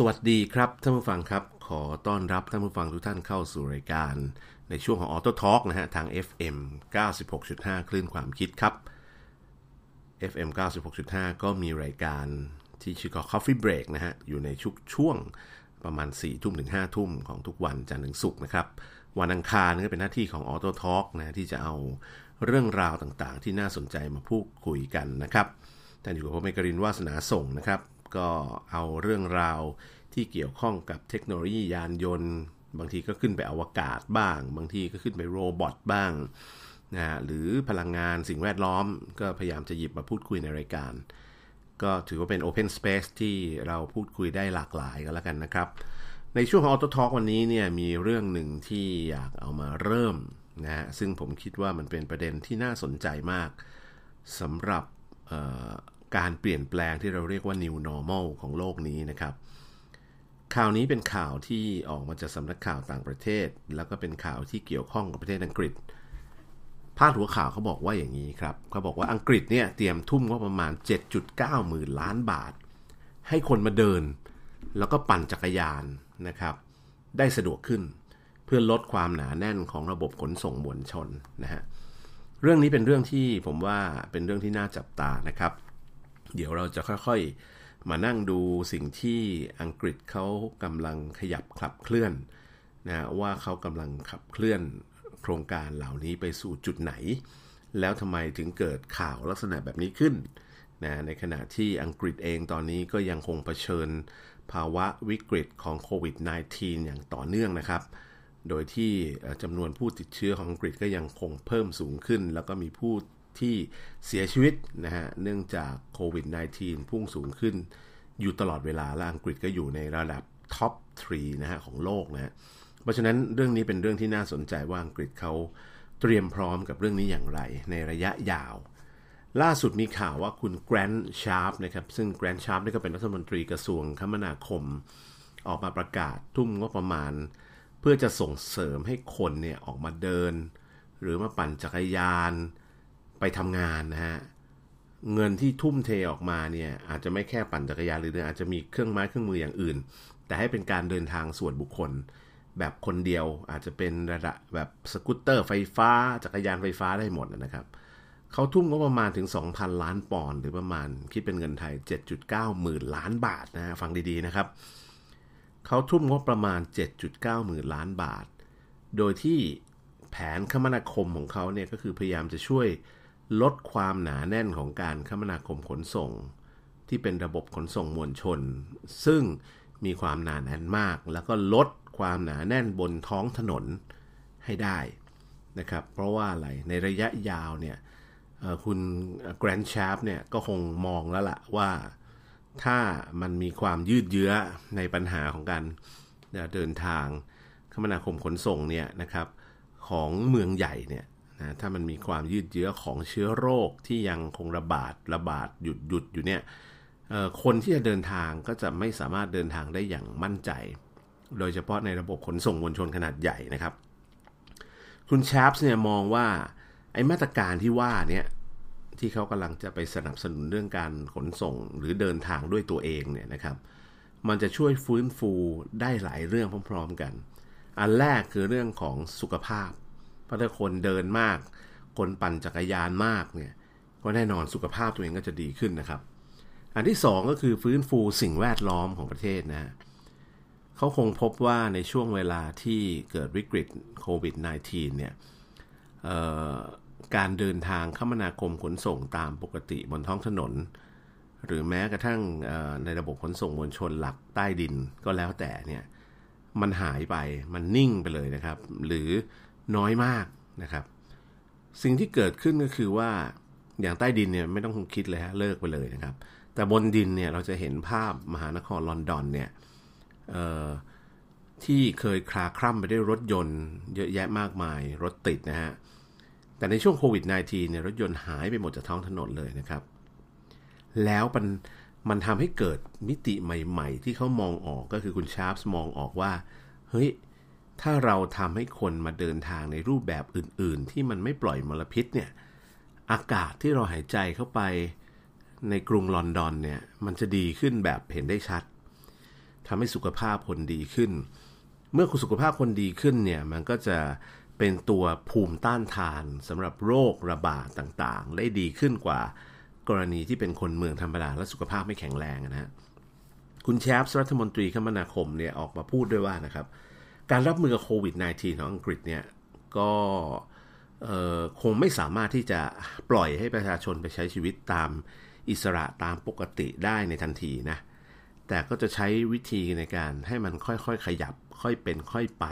สวัสดีครับท่านผู้ฟังครับ ขอต้อนรับท่านผู้ฟังทุกท่านเข้าสู่รายการ ในช่วงของ Auto Talk นะฮะทาง FM 96.5 คลื่นความคิดครับ FM 96.5 ก็มีรายการที่ชื่อก็ Coffee Break นะฮะ อยู่ในชุกช่วงประมาณ 4 ทุ่มถึง 5 ทุ่มของทุกวันจันทร์ถึงศุกร์นะครับ วันอังคารก็เป็นหน้าที่ของ Auto Talk นะที่จะเอาเรื่องราวต่างๆ ที่น่าสนใจมาพูดคุยกันนะครับแต่อยู่กับผมเอกรินวาสนาส่งนะครับ ก็เอาเรื่องราวที่เกี่ยวข้องกับเทคโนโลยียานยนต์ บางทีก็ขึ้นไปอวกาศบ้าง บางทีก็ขึ้นไปโรบอทบ้างนะหรือพลังงานสิ่งแวดล้อม ก็พยายามจะหยิบมาพูดคุยในรายการ ก็ถือว่าเป็น Open Space ที่เราพูดคุยได้หลากหลายกันแล้วกันนะครับ ในช่วงของ Auto Talk วันนี้เนี่ยมีเรื่องหนึ่งที่อยากเอามาเริ่มนะฮะซึ่งผมคิดว่ามันเป็นประเด็นที่น่าสนใจมากสำหรับ การเปลี่ยนแปลงที่เราเรียกว่า New Normal ของโลกนี้นะครับ ข่าวนี้เป็นข่าวที่ออกมาจากสำนักข่าวต่างประเทศ แล้วก็เป็นข่าวที่เกี่ยวข้องกับประเทศอังกฤษพาดหัวข่าวเขาบอกว่าอย่างนี้ครับเขาบอกว่าอังกฤษเนี่ยเตรียมทุ่มก็ประมาณ 7.9 หมื่นล้านบาท ให้คนมาเดิน แล้วก็ปั่นจักรยานนะครับ ได้สะดวกขึ้น เพื่อลดความหนาแน่นของระบบขนส่งมวลชนนะฮะเรื่องนี้เป็นเรื่องที่ผมว่าเป็นเรื่องที่น่าจับตานะครับ เดี๋ยวเราจะค่อยๆ มานั่งดูสิ่งที่อังกฤษเขากำลังขยับขับเคลื่อนนะว่าเขากำลังขับเคลื่อนโครงการเหล่านี้ไปสู่จุดไหน แล้วทำไมถึงเกิดข่าวลักษณะแบบนี้ขึ้นนะในขณะที่อังกฤษเองตอนนี้ก็ยังคงเผชิญภาวะวิกฤตของโควิด -19 อย่างต่อเนื่องนะครับ โดยที่จำนวนผู้ติดเชื้อของอังกฤษก็ยังคงเพิ่มสูงขึ้น แล้วก็มีผู้ ที่เสียชีวิตนะฮะเนื่องจากโควิด -19 พุ่งสูงขึ้น อยู่ตลอดเวลาและอังกฤษก็อยู่ในระดับ top 3นะฮะของโลกนะฮะเพราะฉะนั้นเรื่องนี้เป็นเรื่องที่น่าสนใจว่าอังกฤษเขาเตรียมพร้อมกับเรื่องนี้อย่างไรในระยะยาว ล่าสุดมีข่าวว่าคุณ Grant Shapps นะครับซึ่ง Grant Shapps นี่ก็เป็นรัฐมนตรีกระทรวงคมนาคม ออกมาประกาศทุ่มงบประมาณ เพื่อจะส่งเสริมให้คนเนี่ยออกมาเดิน หรือมาปั่นจักรยาน ไปทำงานนะฮะเงินที่ทุ่มเทออกมาเนี่ยอาจจะไม่แค่ปั่นจักรยานหรืออาจจะมีเครื่องไม้เครื่องมืออย่างอื่น แต่ให้เป็นการเดินทางส่วนบุคคล แบบคนเดียวอาจจะเป็นระดับแบบสกูตเตอร์ไฟฟ้า จักรยานไฟฟ้าได้หมดนะครับเขาทุ่มก็ประมาณถึง 2,000 ล้านปอนด์หรือประมาณคิดเป็นเงินไทย 7.9 หมื่นล้านบาทนะฮะฟังดีๆนะครับ เขาทุ่มงบประมาณ 7.9 หมื่นล้านบาท โดยที่แผนคมนาคมของเขาเนี่ยก็คือพยายามจะช่วย ลดความหนาแน่นของการคมนาคมขนส่ง ที่เป็นระบบขนส่งมวลชน ซึ่งมีความหนาแน่นมาก แล้วก็ลดความหนาแน่นบนท้องถนนให้ได้นะครับ เพราะว่าอะไรในระยะยาวเนี่ยคุณแกรนด์ชาร์ปเนี่ยก็คงมองแล้วละ่ะว่าถ้ามันมีความยืดเยื้อในปัญหาของการเดินทางคมนาคมขนส่งเนี่ยนะครับของเมืองใหญ่เนี่ย นะถ้ามันมีความยืดเยื้อของเชื้อโรคที่ยังคงระบาดระบาดหยุดหยุดอยู่เนี่ยคนที่จะเดินทางก็จะไม่สามารถเดินทางได้อย่างมั่นใจ โดยเฉพาะในระบบขนส่งมวลชนขนาดใหญ่นะครับ คุณชาร์ปเนี่ยมองว่าไอ้มาตรการที่ว่าเนี่ยที่เขากำลังจะไปสนับสนุนเรื่องการขนส่งหรือเดินทางด้วยตัวเองเนี่ยนะครับ มันจะช่วยฟื้นฟูได้หลายเรื่องพร้อม ๆกัน อันแรกคือเรื่องของสุขภาพ เพราะถ้าคนเดินมาก คนปั่นจักรยานมากเนี่ยก็แน่นอนสุขภาพตัวเองก็จะดีขึ้นนะครับ อันที่ 2 ก็คือฟื้นฟูสิ่งแวดล้อมของประเทศนะเขาคงพบว่าในช่วงเวลาที่เกิดวิกฤตโควิด -19 เนี่ยการเดินทางคมนาคมขนส่งตามปกติบนท้องถนน หรือแม้กระทั่งในระบบขนส่งมวลชนหลักใต้ดินก็แล้วแต่เนี่ยมันหายไปมันนิ่งไปเลยนะครับ หรือ น้อยมากนะครับ สิ่งที่เกิดขึ้นก็คือว่าอย่างใต้ดินเนี่ยไม่ต้องคิดเลยฮะเลิกไปเลยนะครับ แต่บนดินเนี่ยเราจะเห็นภาพมหานครลอนดอนเนี่ยที่เคยคลาคร่ำไปด้วยรถยนต์เยอะแยะมากมายรถติดนะฮะแต่ในช่วงโควิด -19 เนี่ยรถยนต์หายไปหมดจากท้องถนนเลยนะครับ แล้วมันมันทำให้เกิดมิติใหม่ ๆ ที่เขามองออกก็คือคุณ Shapps มองออกว่า เฮ้ย ถ้าเราทำให้คนมาเดินทางในรูปแบบอื่น ๆ ที่มันไม่ปล่อยมลพิษเนี่ยอากาศที่เราหายใจเข้าไปในกรุงลอนดอนเนี่ยมันจะดีขึ้นแบบเห็นได้ชัดทำให้สุขภาพคนดีขึ้น เมื่อคุณสุขภาพคนดีขึ้นเนี่ยมันก็จะเป็นตัวภูมิต้านทานสำหรับโรคระบาดต่างๆ ได้ดีขึ้นกว่ากรณีที่เป็นคนเมืองธรรมดาและสุขภาพไม่แข็งแรงนะฮะคุณแชปส์รัฐมนตรีคมนาคมเนี่ยออกมาพูดด้วยว่านะครับ การรับมือกับโควิด -19 ของอังกฤษเนี่ยก็คงไม่สามารถที่จะปล่อยให้ประชาชนไปใช้ชีวิตตามอิสระตามปกติได้ในทันทีนะ แต่ก็จะใช้วิธีในการให้มันค่อยๆ ขยับค่อยเป็นค่อยไป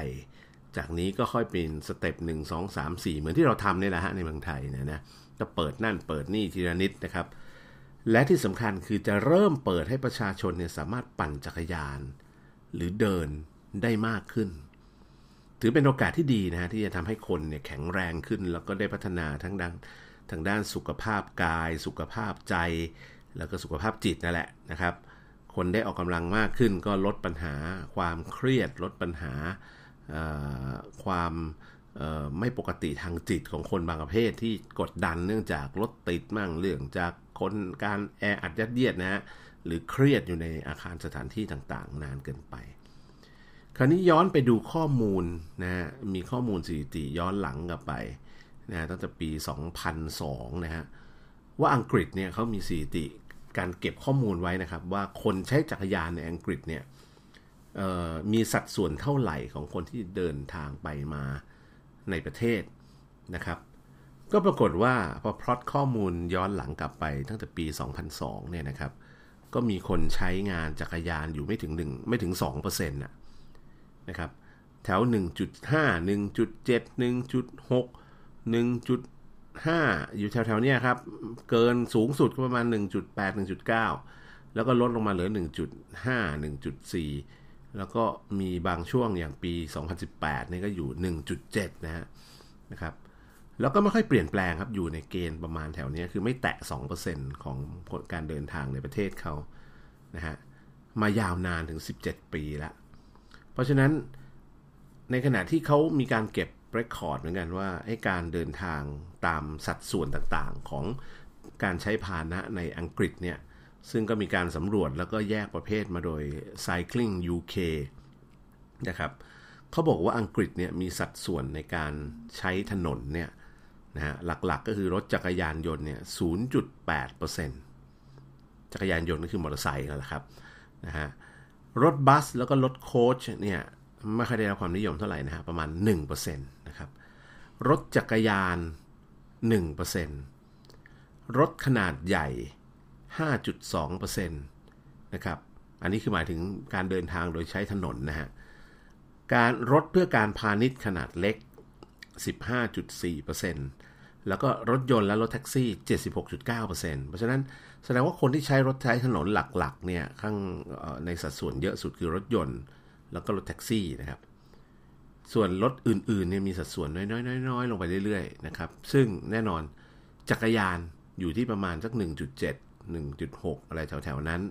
จากนี้ก็ค่อยเป็น step หนึ่งสองสามสี่เหมือนที่เราทำนี่แหละฮะในเมืองไทยนะนะก็เปิดนั่นเปิดนี่ทีละนิดนะครับ และที่สำคัญคือจะเริ่มเปิดให้ประชาชนเนี่ยสามารถปั่นจักรยาน หรือเดินได้มากขึ้น ถือเป็นโอกาสที่ดีนะฮะที่จะทำให้คนเนี่ยแข็งแรงขึ้น แล้วก็ได้พัฒนาทั้งด้านทางด้านสุขภาพกาย สุขภาพใจ แล้วก็สุขภาพจิตนั่นแหละนะครับ คนได้ออกกำลังมากขึ้น ก็ลดปัญหา ความเครียด ลดปัญหาความไม่ปกติทางจิตของคนบางประเภทที่กดดันเนื่องจากรถติดมั่งเรื่องจากคนการแออัดยัดเยียดนะฮะหรือเครียดอยู่ในอาคารสถานที่ต่างๆ นานเกินไป คราวนี้ย้อนไปดูข้อมูลนะฮะมีข้อมูลสถิติย้อนหลังกลับไปนะตั้งแต่ปี 2002 นะฮะว่าอังกฤษเนี่ยเขามีสถิติการเก็บข้อมูลไว้นะครับ ว่าคนใช้จักรยานในอังกฤษเนี่ยมีสัดส่วนเท่าไหร่ของคนที่เดินทางไปมาในประเทศนะครับ ก็ปรากฏว่าพอพลอตข้อมูลย้อนหลังกลับไปตั้งแต่ปี 2002 เนี่ยนะครับ ก็มีคนใช้งานจักรยานอยู่ไม่ถึง1ไม่ถึง2%นะ นะครับ แถว 1.5 1.7 1.6 1.5 อยู่แถวๆนี้ครับ เกินสูงสุดก็ประมาณ 1.8 1.9 แล้วก็ลดลงมาเหลือ 1.5 1.4 แล้วก็มีบางช่วงอย่างปี 2018 นี่ก็อยู่ 1.7 นะฮะนะครับแล้วก็ไม่ค่อยเปลี่ยนแปลงครับ อยู่ในเกณฑ์ประมาณแถวนี้คือไม่แตะ 2%ของการเดินทางในประเทศเขานะฮะมายาวนานถึง 17 ปีแล้ว เพราะฉะนั้นในขณะที่เขามีการเก็บเรคคอร์ดเหมือนกันว่าให้การเดินทางตามสัดส่วนต่างๆของการใช้พาหนะในอังกฤษเนี่ย ซึ่งก็มีการสำรวจแล้วก็แยกประเภทมาโดย Cycling UK นะครับเขาบอกว่าอังกฤษเนี่ยมีสัดส่วนในการใช้ถนนเนี่ยนะฮะหลักๆก็คือรถจักรยานยนต์เนี่ย 0.8%จักรยานยนต์ก็คือมอเตอร์ไซค์นั่นแหละครับนะฮะ รถบัสแล้วก็รถโค้ชเนี่ยไม่ค่อยได้รับความนิยมเท่าไหร่นะฮะประมาณ 1%นะครับ รถจักรยาน 1%รถขนาดใหญ่ 5.2%นะครับ อันนี้คือหมายถึงการเดินทางโดยใช้ถนนนะฮะ การรถเพื่อการพาณิชย์ขนาดเล็ก 15.4%แล้วก็รถยนต์และรถแท็กซี่ 76.9%เพราะฉะนั้น แสดงว่าคนที่ใช้รถใช้ถนนหลักๆเนี่ยข้างในสัดส่วนเยอะสุดคือรถยนต์ แล้วก็รถแท็กซี่นะครับ ส่วนรถอื่นๆเนี่ยมีสัดส่วนน้อยๆๆลงไปเรื่อยๆนะครับ ซึ่งแน่นอนจักรยานอยู่ที่ประมาณสัก 1.7 1.6 อะไรแถวๆนั้น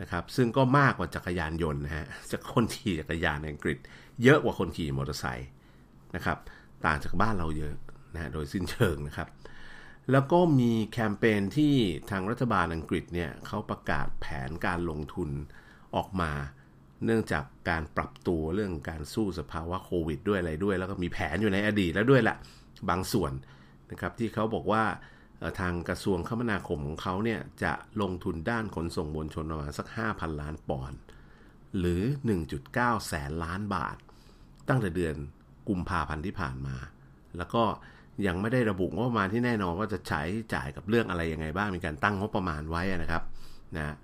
นะครับ ซึ่งก็มากกว่าจักรยานยนต์นะฮะจากคนขี่จักรยานในอังกฤษ เยอะกว่าคนขี่มอเตอร์ไซค์นะครับ ต่างจากบ้านเราเยอะนะฮะโดยสิ้นเชิงนะครับ แล้วก็มีแคมเปญที่ทางรัฐบาลอังกฤษเนี่ยเขาประกาศแผนการลงทุนออกมา เนื่องจากการปรับตัวเรื่องการสู้สภาวะโควิดด้วยอะไรด้วย แล้วก็มีแผนอยู่ในอดีตแล้วด้วยแหละบางส่วนนะครับที่เขาบอกว่าทางกระทรวงคมนาคมของเขาเนี่ยจะลงทุนด้านขนส่งมวลชนประมาณสัก 5,000 ล้านปอนด์หรือ 1.9 แสนล้านบาท ตั้งแต่เดือนกุมภาพันธ์ที่ผ่านมา แล้วก็ ยังไม่ได้ระบุงบประมาณที่แน่นอนว่าจะใช้จ่ายกับเรื่องอะไรยังไงบ้างมีการตั้งงบประมาณไว้นะครับนะ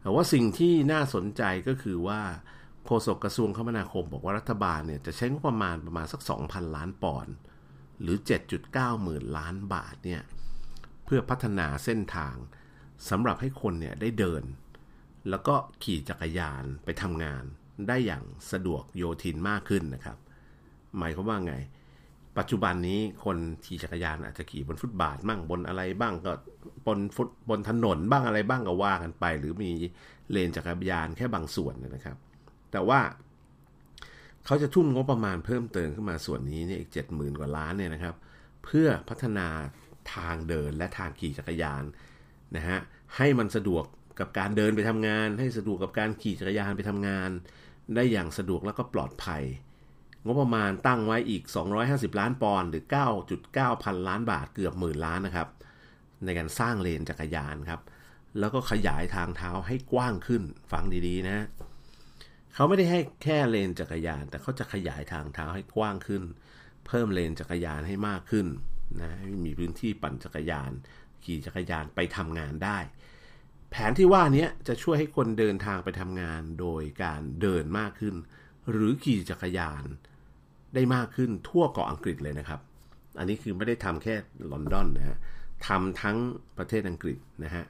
แต่ว่าสิ่งที่น่าสนใจก็คือว่าโฆษกกระทรวงคมนาคมบอกว่ารัฐบาลเนี่ยจะใช้งบประมาณประมาณสัก 2,000 ล้านปอนด์หรือ 7.9 หมื่นล้านบาทเนี่ยเพื่อพัฒนาเส้นทางสำหรับให้คนเนี่ยได้เดิน แล้วก็ขี่จักรยานไปทำงานได้อย่างสะดวกโยทินมากขึ้นนะครับ หมายความว่าไง ปัจจุบันนี้คนขี่จักรยานอาจจะขี่บนฟุตบาทบ้างบนอะไรบ้างก็บนฟุตบนถนนบ้างอะไรบ้างก็ว่ากันไป หรือมีเลนจักรยานแค่บางส่วนนะครับ แต่ว่าเขาจะทุ่มงบประมาณเพิ่มเติมขึ้นมาส่วนนี้เนี่ยอีกเจ็ดหมื่นกว่าล้านเนี่ยนะครับ เพื่อพัฒนาทางเดินและทางขี่จักรยานนะฮะให้มันสะดวกกับการเดินไปทำงาน ให้สะดวกกับการขี่จักรยานไปทำงาน ได้อย่างสะดวกแล้วก็ปลอดภัย งบประมาณตั้งไว้อีก 250 ล้านปอนด์หรือ 9.9 พันล้านบาทเกือบหมื่นล้านนะครับ ในการสร้างเลนจักรยานครับ แล้วก็ขยายทางเท้าให้กว้างขึ้นฟังดีๆนะเขาไม่ได้ให้แค่เลนจักรยาน แต่เขาจะขยายทางเท้าให้กว้างขึ้น เพิ่มเลนจักรยานให้มากขึ้นนะมีพื้นที่ปั่นจักรยาน ขี่จักรยานไปทำงานได้ แผนที่ว่านี้จะช่วยให้คนเดินทางไปทำงานโดยการเดินมากขึ้น หรือขี่จักรยานได้มากขึ้นทั่วเกาะอังกฤษเลยนะครับ อันนี้คือไม่ได้ทำแค่ลอนดอนนะฮะทำทั้งประเทศอังกฤษนะฮะ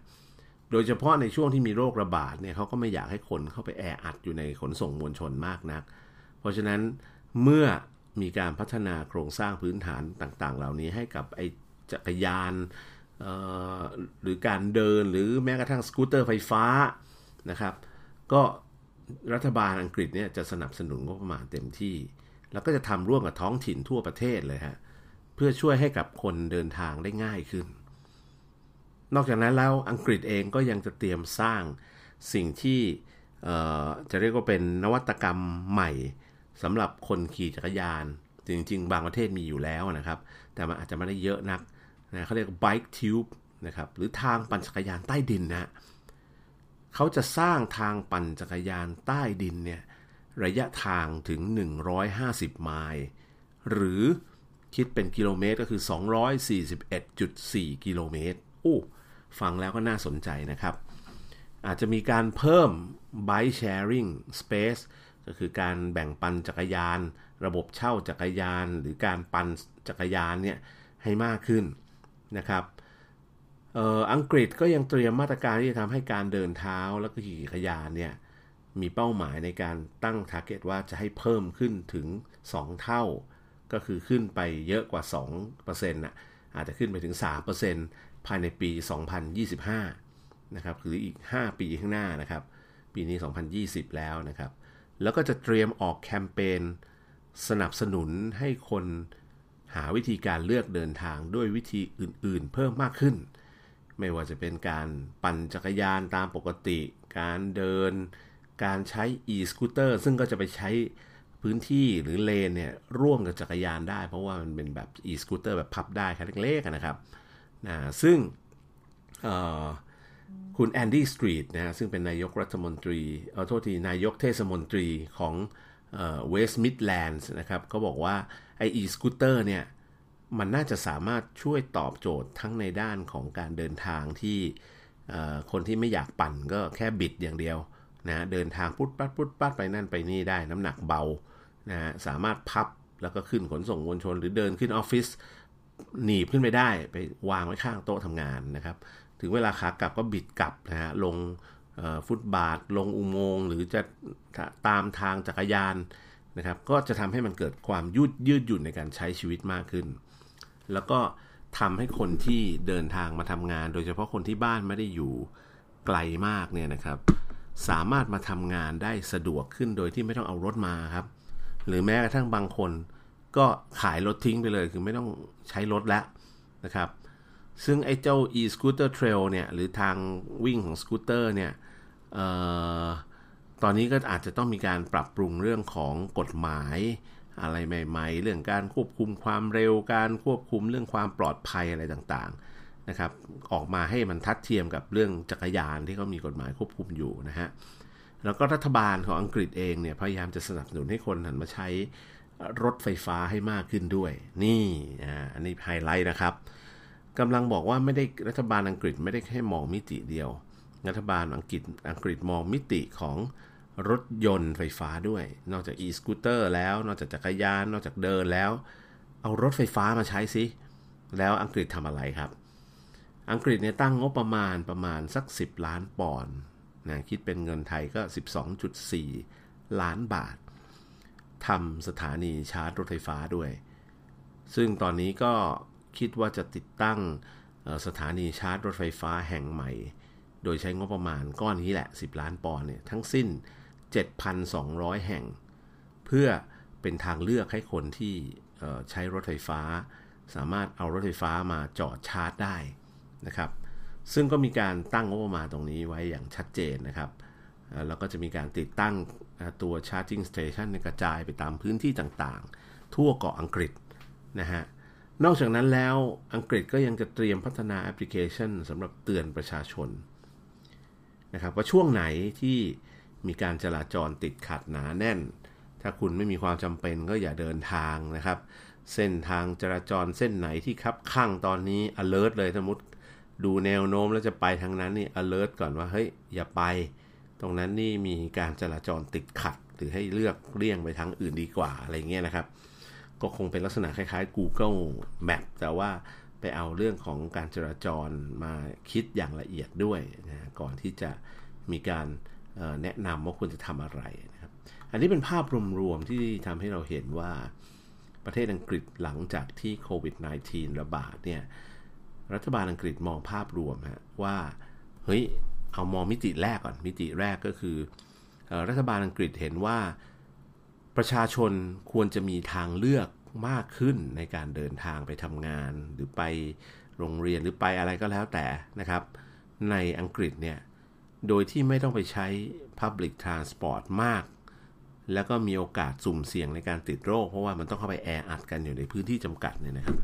โดยเฉพาะในช่วงที่มีโรคระบาดเนี่ยเขาก็ไม่อยากให้คนเข้าไปแออัดอยู่ในขนส่งมวลชนมากนัก เพราะฉะนั้นเมื่อมีการพัฒนาโครงสร้างพื้นฐานต่างๆ เหล่านี้ให้กับไอจักรยานหรือการเดินหรือแม้กระทั่งสกูตเตอร์ไฟฟ้านะครับ ก็ รัฐบาลอังกฤษเนี่ยจะสนับสนุนงบประมาณเต็มที่ แล้วก็จะทำร่วมกับท้องถิ่นทั่วประเทศเลยฮะเพื่อช่วยให้กับคนเดินทางได้ง่ายขึ้น นอกจากนั้นแล้วอังกฤษเองก็ยังจะเตรียมสร้างสิ่งที่จะเรียกว่าเป็นนวัตกรรมใหม่สำหรับคนขี่จักรยาน จริง ๆ บางประเทศมีอยู่แล้วนะครับ แต่มันอาจจะไม่ได้เยอะนักนะเขาเรียก bike tube นะครับหรือทางปั่นจักรยานใต้ดินนะ เขาจะสร้างทางปั่นจักรยานใต้ดินเนี่ยระยะทางถึง 150 ไมล์ หรือคิดเป็นกิโลเมตรก็คือ 241.4 กิโลเมตรโอ้ฟังแล้วก็น่าสนใจนะครับ อาจจะมีการเพิ่ม bike sharing space ก็คือการแบ่งปันจักรยาน ระบบเช่าจักรยาน หรือการปันจักรยานเนี่ยให้มากขึ้นนะครับ อังกฤษก็ยังเตรียมมาตรการที่จะทำให้การเดินเท้าแล้วก็ขี่จักรยานเนี่ยมีเป้าหมายในการตั้ง t a r g e t ว่าจะให้เพิ่มขึ้นถึง 2 เท่า ก็คือขึ้นไปเยอะกว่า 2%นะอาจจะขึ้นไปถึง 3%ภายในปี 2025 นะครับคืออีก 5 ปีข้างหน้านะครับ ปีนี้ 2020 แล้วนะครับ แล้วก็จะเตรียมออกแคมเปญสนับสนุนให้คนหาวิธีการเลือกเดินทางด้วยวิธีอื่น ๆ เพิ่มมากขึ้น ไม่ว่าจะเป็นการปั่นจักรยานตามปกติ การเดิน การใช้ e-scooter ซึ่งก็จะไปใช้พื้นที่หรือเลนเนี่ยร่วมกับจักรยานได้ เพราะว่ามันเป็นแบบ e-scooter แบบพับได้คันเล็กๆนะครับนะซึ่งคุณแอนดี้สตรีทนะซึ่งเป็นนายกรัฐมนตรีเอาโทษที นายกเทศมนตรีของเวสต์มิดแลนด์นะครับเขาบอกว่าไออีสกูตเตอร์เนี่ย มันน่าจะสามารถช่วยตอบโจทย์ทั้งในด้านของการเดินทางที่คนที่ไม่อยากปั่นก็แค่บิดอย่างเดียวนะเดินทางพุดปัดพุดปัดไปนั่นไปนี่ได้น้ำหนักเบานะสามารถพับแล้วก็ขึ้นขนส่งมวลชน หรือเดินขึ้นออฟฟิศหนีบขึ้นไปได้ไปวางไว้ข้างโต๊ะทำงานนะครับ ถึงเวลาขากลับก็บิดกลับนะฮะลงฟุตบาท ลงอุโมงค์หรือจะตามทางจักรยานนะครับ ก็จะทำให้มันเกิดความยืดยืดหยุ่นในการใช้ชีวิตมากขึ้น แล้วก็ทำให้คนที่เดินทางมาทำงาน โดยเฉพาะคนที่บ้านไม่ได้อยู่ไกลมากเนี่ยนะครับ สามารถมาทำงานได้สะดวกขึ้นโดยที่ไม่ต้องเอารถมาครับ หรือแม้กระทั่งบางคนก็ขายรถทิ้งไปเลย คือไม่ต้องใช้รถแล้วนะครับ ซึ่งไอ้เจ้า e-scooter trail เนี่ย หรือทางวิ่งของสกูตเตอร์เนี่ยออตอนนี้ก็อาจจะต้องมีการปรับปรุงเรื่องของกฎหมาย อะไรใหม่ๆ เรื่องการควบคุมความเร็ว การควบคุมเรื่องความปลอดภัยอะไรต่างๆนะครับ ออกมาให้มันทัดเทียมกับเรื่องจักรยานที่เขามีกฎหมายควบคุมอยู่นะฮะ แล้วก็รัฐบาลของอังกฤษเองเนี่ยพยายามจะสนับสนุนให้คนหันมาใช้รถไฟฟ้าให้มากขึ้นด้วย นี่อ่าอันนี้ไฮไลท์นะครับกำลังบอกว่าไม่ได้รัฐบาลอังกฤษไม่ได้แค่มองมิติเดียว รัฐบาลอังกฤษอังกฤษมองมิติของ รถยนต์ไฟฟ้าด้วย นอกจาก e-scooter แล้ว นอกจากจักรยาน นอกจากเดินแล้ว เอารถไฟฟ้ามาใช้สิแล้วอังกฤษทำอะไรครับ อังกฤษเนี่ยตั้งงบประมาณประมาณสัก 10 ล้านปอนด์นะคิดเป็นเงินไทยก็ 12.4 ล้านบาททำสถานีชาร์จรถไฟฟ้าด้วย ซึ่งตอนนี้ก็คิดว่าจะติดตั้งสถานีชาร์จรถไฟฟ้าแห่งใหม่ โดยใช้งบประมาณก้อนนี้แหละ 10 ล้านปอนด์เนี่ยทั้งสิ้น 7,200 แห่ง เพื่อเป็นทางเลือกให้คนที่ใช้รถไฟฟ้า สามารถเอารถไฟฟ้ามาจอดชาร์จได้นะครับ ซึ่งก็มีการตั้งงบประมาณตรงนี้ไว้อย่างชัดเจนนะครับแล้วก็จะมีการติดตั้งตัว charging station ในกระจายไปตามพื้นที่ต่างๆ ทั่วเกาะอังกฤษนะฮะ นอกจากนั้นแล้วอังกฤษก็ยังจะเตรียมพัฒนาแอปพลิเคชันสำหรับเตือนประชาชนนะครับว่าช่วงไหนที่ มีการจราจรติดขัดหนาแน่น ถ้าคุณไม่มีความจำเป็นก็อย่าเดินทางนะครับ เส้นทางจราจรเส้นไหนที่คับข้างตอนนี้ alert เลยสมมติดูแนวโน้มแล้วจะไปทางนั้นนี่ alert ก่อนว่าเฮ้ยอย่าไป ตรงนั้นนี่มีการจราจรติดขัด หรือให้เลือกเลี่ยงไปทางอื่นดีกว่าอะไรเงี้ยนะครับ ก็คงเป็นลักษณะคล้ายๆ Google Map แต่ว่าไปเอาเรื่องของการจราจรมาคิดอย่างละเอียดด้วยนะก่อนที่จะมีการ แนะนำว่าควรจะทำอะไรนะครับ อันนี้เป็นภาพรวมๆที่ทำให้เราเห็นว่าประเทศอังกฤษหลังจากที่โควิด -19 ระบาดเนี่ยรัฐบาลอังกฤษมองภาพรวมฮะว่าเฮ้ยเอามองมิติแรกก่อนมิติแรกก็คือ รัฐบาลอังกฤษเห็นว่าประชาชนควรจะมีทางเลือกมากขึ้นในการเดินทางไปทำงาน หรือไปโรงเรียนหรือไปอะไรก็แล้วแต่นะครับ ในอังกฤษเนี่ย โดยที่ไม่ต้องไปใช้ Public Transport มาก แล้วก็มีโอกาสสุ่มเสี่ยงในการติดโรค เพราะว่ามันต้องเข้าไปแออัดกันอยู่ในพื้นที่จำกัดเนี่ยนะครับ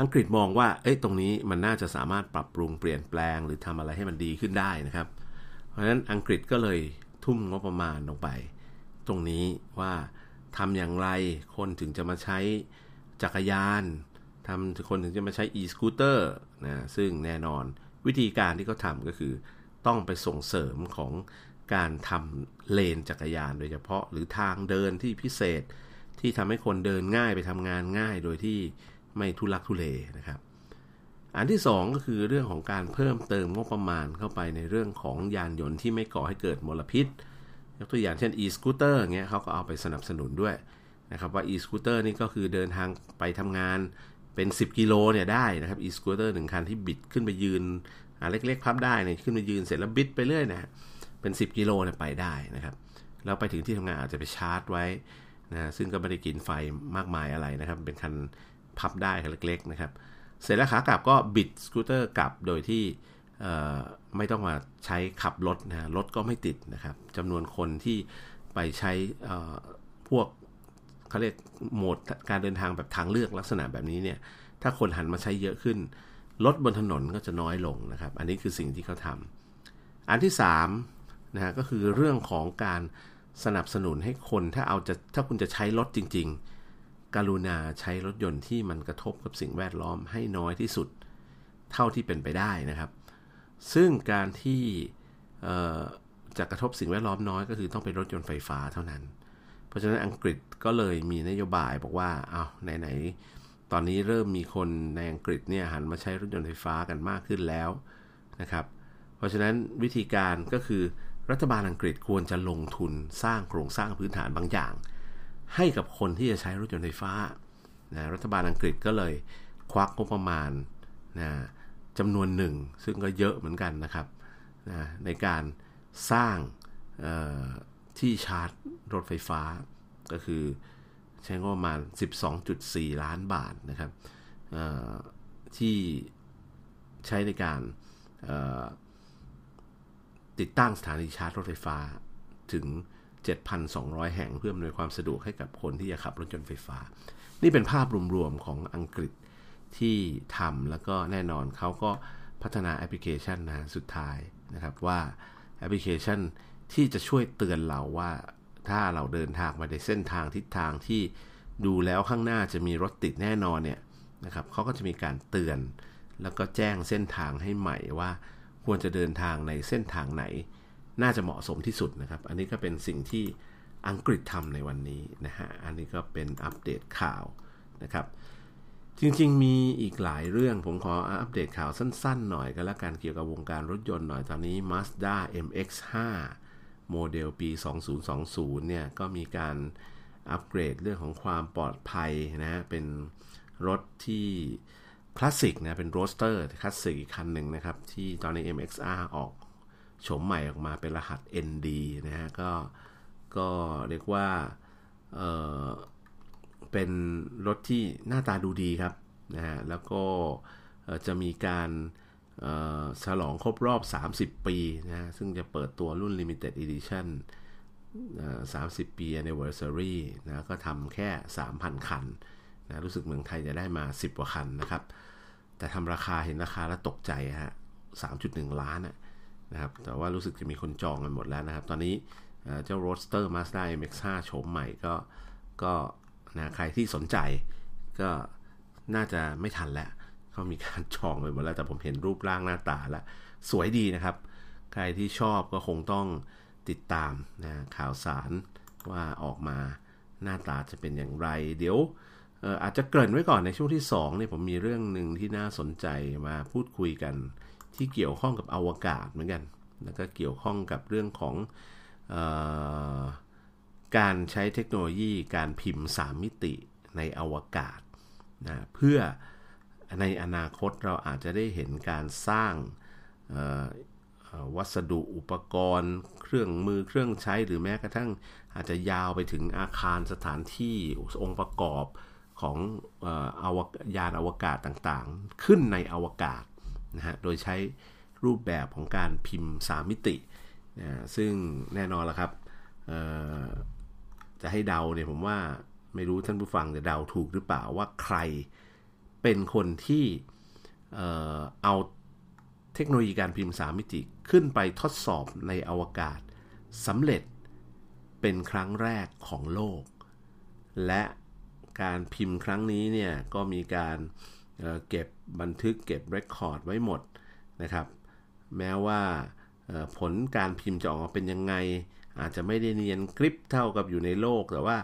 อังกฤษมองว่า เอ้ย ตรงนี้มันน่าจะสามารถปรับปรุงเปลี่ยนแปลง หรือทำอะไรให้มันดีขึ้นได้นะครับ เพราะฉะนั้นอังกฤษก็เลยทุ่มงบประมาณลงไป ตรงนี้ว่าทำอย่างไรคนถึงจะมาใช้จักรยานทำคนถึงจะมาใช้ e-scooter นะ ซึ่งแน่นอนวิธีการที่เขาทำก็คือ ต้องไปส่งเสริมของการทำเลนจักรยานโดยเฉพาะหรือทางเดินที่พิเศษที่ทำให้คนเดินง่ายไปทำงานง่ายโดยที่ไม่ทุลักทุเลนะครับ อันที่ 2 ก็คือเรื่องของการเพิ่มเติมงบประมาณเข้าไปในเรื่องของยานยนต์ที่ไม่ก่อให้เกิดมลพิษยกตัวอย่างเช่น e-scooter เงี้ยเขาก็เอาไปสนับสนุนด้วยนะครับว่า e-scooter นี่ก็คือเดินทางไปทำงานเป็น 10 กิโลเนี่ยได้นะครับ e-scooter หนึ่งคันที่บิดขึ้นไปยืน เล็กๆพับได้เนี่ยขึ้นมายืนเสร็จแล้วบิดไปเรื่อยนะเป็น 10 กิโลเนี่ยไปได้นะครับ แล้วไปถึงที่ทำงานอาจจะไปชาร์จไว้นะซึ่งก็ไม่ได้กินไฟมากมายอะไรนะครับ เป็นคันพับได้คันเล็ก ๆ นะครับ เสร็จแล้วขากลับก็บิดสกูตเตอร์กลับโดยที่ไม่ต้องมาใช้ขับรถนะรถก็ไม่ติดนะครับจำนวนคนที่ไปใช้พวกเขาเรียกโหมดการเดินทางแบบทางเลือกลักษณะแบบนี้เนี่ย ถ้าคนหันมาใช้เยอะขึ้น รถบนถนนก็จะน้อยลงนะครับ อันนี้คือสิ่งที่เขาทำอันที่3นะฮะก็คือเรื่องของการสนับสนุนให้คนถ้าเอาจะถ้าคุณจะใช้รถจริง ๆ กรุณาใช้รถยนต์ที่มันกระทบกับสิ่งแวดล้อมให้น้อยที่สุด เท่าที่เป็นไปได้นะครับ ซึ่งการที่จะกระทบสิ่งแวดล้อมน้อยก็คือต้องเป็นรถยนต์ไฟฟ้าเท่านั้น เพราะฉะนั้นอังกฤษก็เลยมีนโยบายบอกว่าเอาไหน ตอนนี้เริ่มมีคนในอังกฤษเนี่ยหันมาใช้รถยนต์ไฟฟ้ากันมากขึ้นแล้วนะครับ เพราะฉะนั้นวิธีการก็คือรัฐบาลอังกฤษควรจะลงทุนสร้างโครงสร้างพื้นฐานบางอย่าง ให้กับคนที่จะใช้รถยนต์ไฟฟ้านะรัฐบาลอังกฤษก็เลยควักงบประมาณนะจำนวนหนึ่ง ซึ่งก็เยอะเหมือนกันนะครับนะในการสร้างที่ชาร์จรถไฟฟ้าก็คือ ใช้งบประมาณ 12.4 ล้านบาทนะครับที่ใช้ในการติดตั้งสถานีชาร์จรถไฟฟ้าถึง 7,200 แห่งเพื่ออำนวยความสะดวกให้กับคนที่จะขับรถยนต์ไฟฟ้า นี่เป็นภาพรวมๆของอังกฤษที่ทำแล้วก็แน่นอนเขาก็พัฒนาแอปพลิเคชันนะสุดท้ายนะครับว่าแอปพลิเคชันที่จะช่วยเตือนเราว่า ถ้าเราเดินทางมาในเส้นทางทิศทางที่ดูแล้วข้างหน้าจะมีรถติดแน่นอนเนี่ยนะครับเขาก็จะมีการเตือน แล้วก็แจ้งเส้นทางให้ใหม่ว่า ควรจะเดินทางในเส้นทางไหน น่าจะเหมาะสมที่สุดนะครับ อันนี้ก็เป็นสิ่งที่อังกฤษทำในวันนี้นะฮะอันนี้ก็เป็นอัปเดตข่าวนะครับจริงๆ มีอีกหลายเรื่องผมขออัปเดตข่าวสั้นๆ หน่อยก็แล้วกันเกี่ยวกับวงการรถยนต์หน่อยตอนนี้ Mazda MX5 โมเดลปี 2020 เนี่ย ก็มีการอัปเกรดเรื่องของความปลอดภัยนะเป็นรถที่คลาสสิกนะ เป็น roadster คลาสสิกคันหนึ่งนะครับ ที่ตอนนี้ MX-5 ออกโฉมใหม่ออกมาเป็นรหัส ND นะฮะ ก็ก็เรียกว่าเออเป็นรถที่หน้าตาดูดีครับนะฮะ แล้วก็จะมีการ ฉลองครบรอบ 30 ปีนะซึ่งจะเปิดตัวรุ่น Limited Edition 30 ปี Anniversary นะก็ทำแค่ 3,000 คันนะรู้สึกเมืองไทยจะได้มา 10 กว่าคันนะครับ แต่ทำราคาเห็นราคาแล้วตกใจฮะ 3.1 ล้านนะครับ แต่ว่ารู้สึกจะมีคนจองกันหมดแล้วนะครับ ตอนนี้เจ้า Roadster Mazda MX-5 โฉมใหม่ก็ก็นะใครที่สนใจก็น่าจะไม่ทันแล้ว เขามีการจองไปหมดแล้วแต่ผมเห็นรูปร่างหน้าตาแล้วสวยดีนะครับ ใครที่ชอบก็คงต้องติดตามนะข่าวสารว่าออกมาหน้าตาจะเป็นอย่างไร เดี๋ยวอาจจะเกริ่นไว้ก่อนในช่วงที่2เนี่ยผมมีเรื่องหนึ่งที่น่าสนใจมาพูดคุยกัน ที่เกี่ยวข้องกับอวกาศเหมือนกัน แล้วก็เกี่ยวข้องกับเรื่องของออการใช้เทคโนโลยีการพิมพ์ 3 มิติในอวกาศนะเพื่อ ในอนาคตเราอาจจะได้เห็นการสร้างวัสดุอุปกรณ์ เครื่องมือเครื่องใช้หรือแม้กระทั่งอาจจะยาวไปถึงอาคารสถานที่องค์ประกอบของอวยานอวกาศต่างๆ ขึ้นในอวกาศนะฮะโดยใช้รูปแบบของการพิมพ์ 3 มิตินะซึ่งแน่นอนละครับจะให้เดาเนี่ยผมว่าไม่รู้ท่านผู้ฟังจะเดาถูกหรือเปล่าว่าใคร เป็นคนที่เอาเทคโนโลยีการพิมพ์3มิติขึ้นไปทดสอบในอวกาศสำเร็จเป็นครั้งแรกของโลก และการพิมพ์ครั้งนี้เนี่ยก็มีการเก็บบันทึกเก็บ record ไว้หมดนะครับ แม้ว่าผลการพิมพ์จะออกมาเป็นยังไง อาจจะไม่ได้เนียนกริบเท่ากับอยู่ในโลก แต่ว่า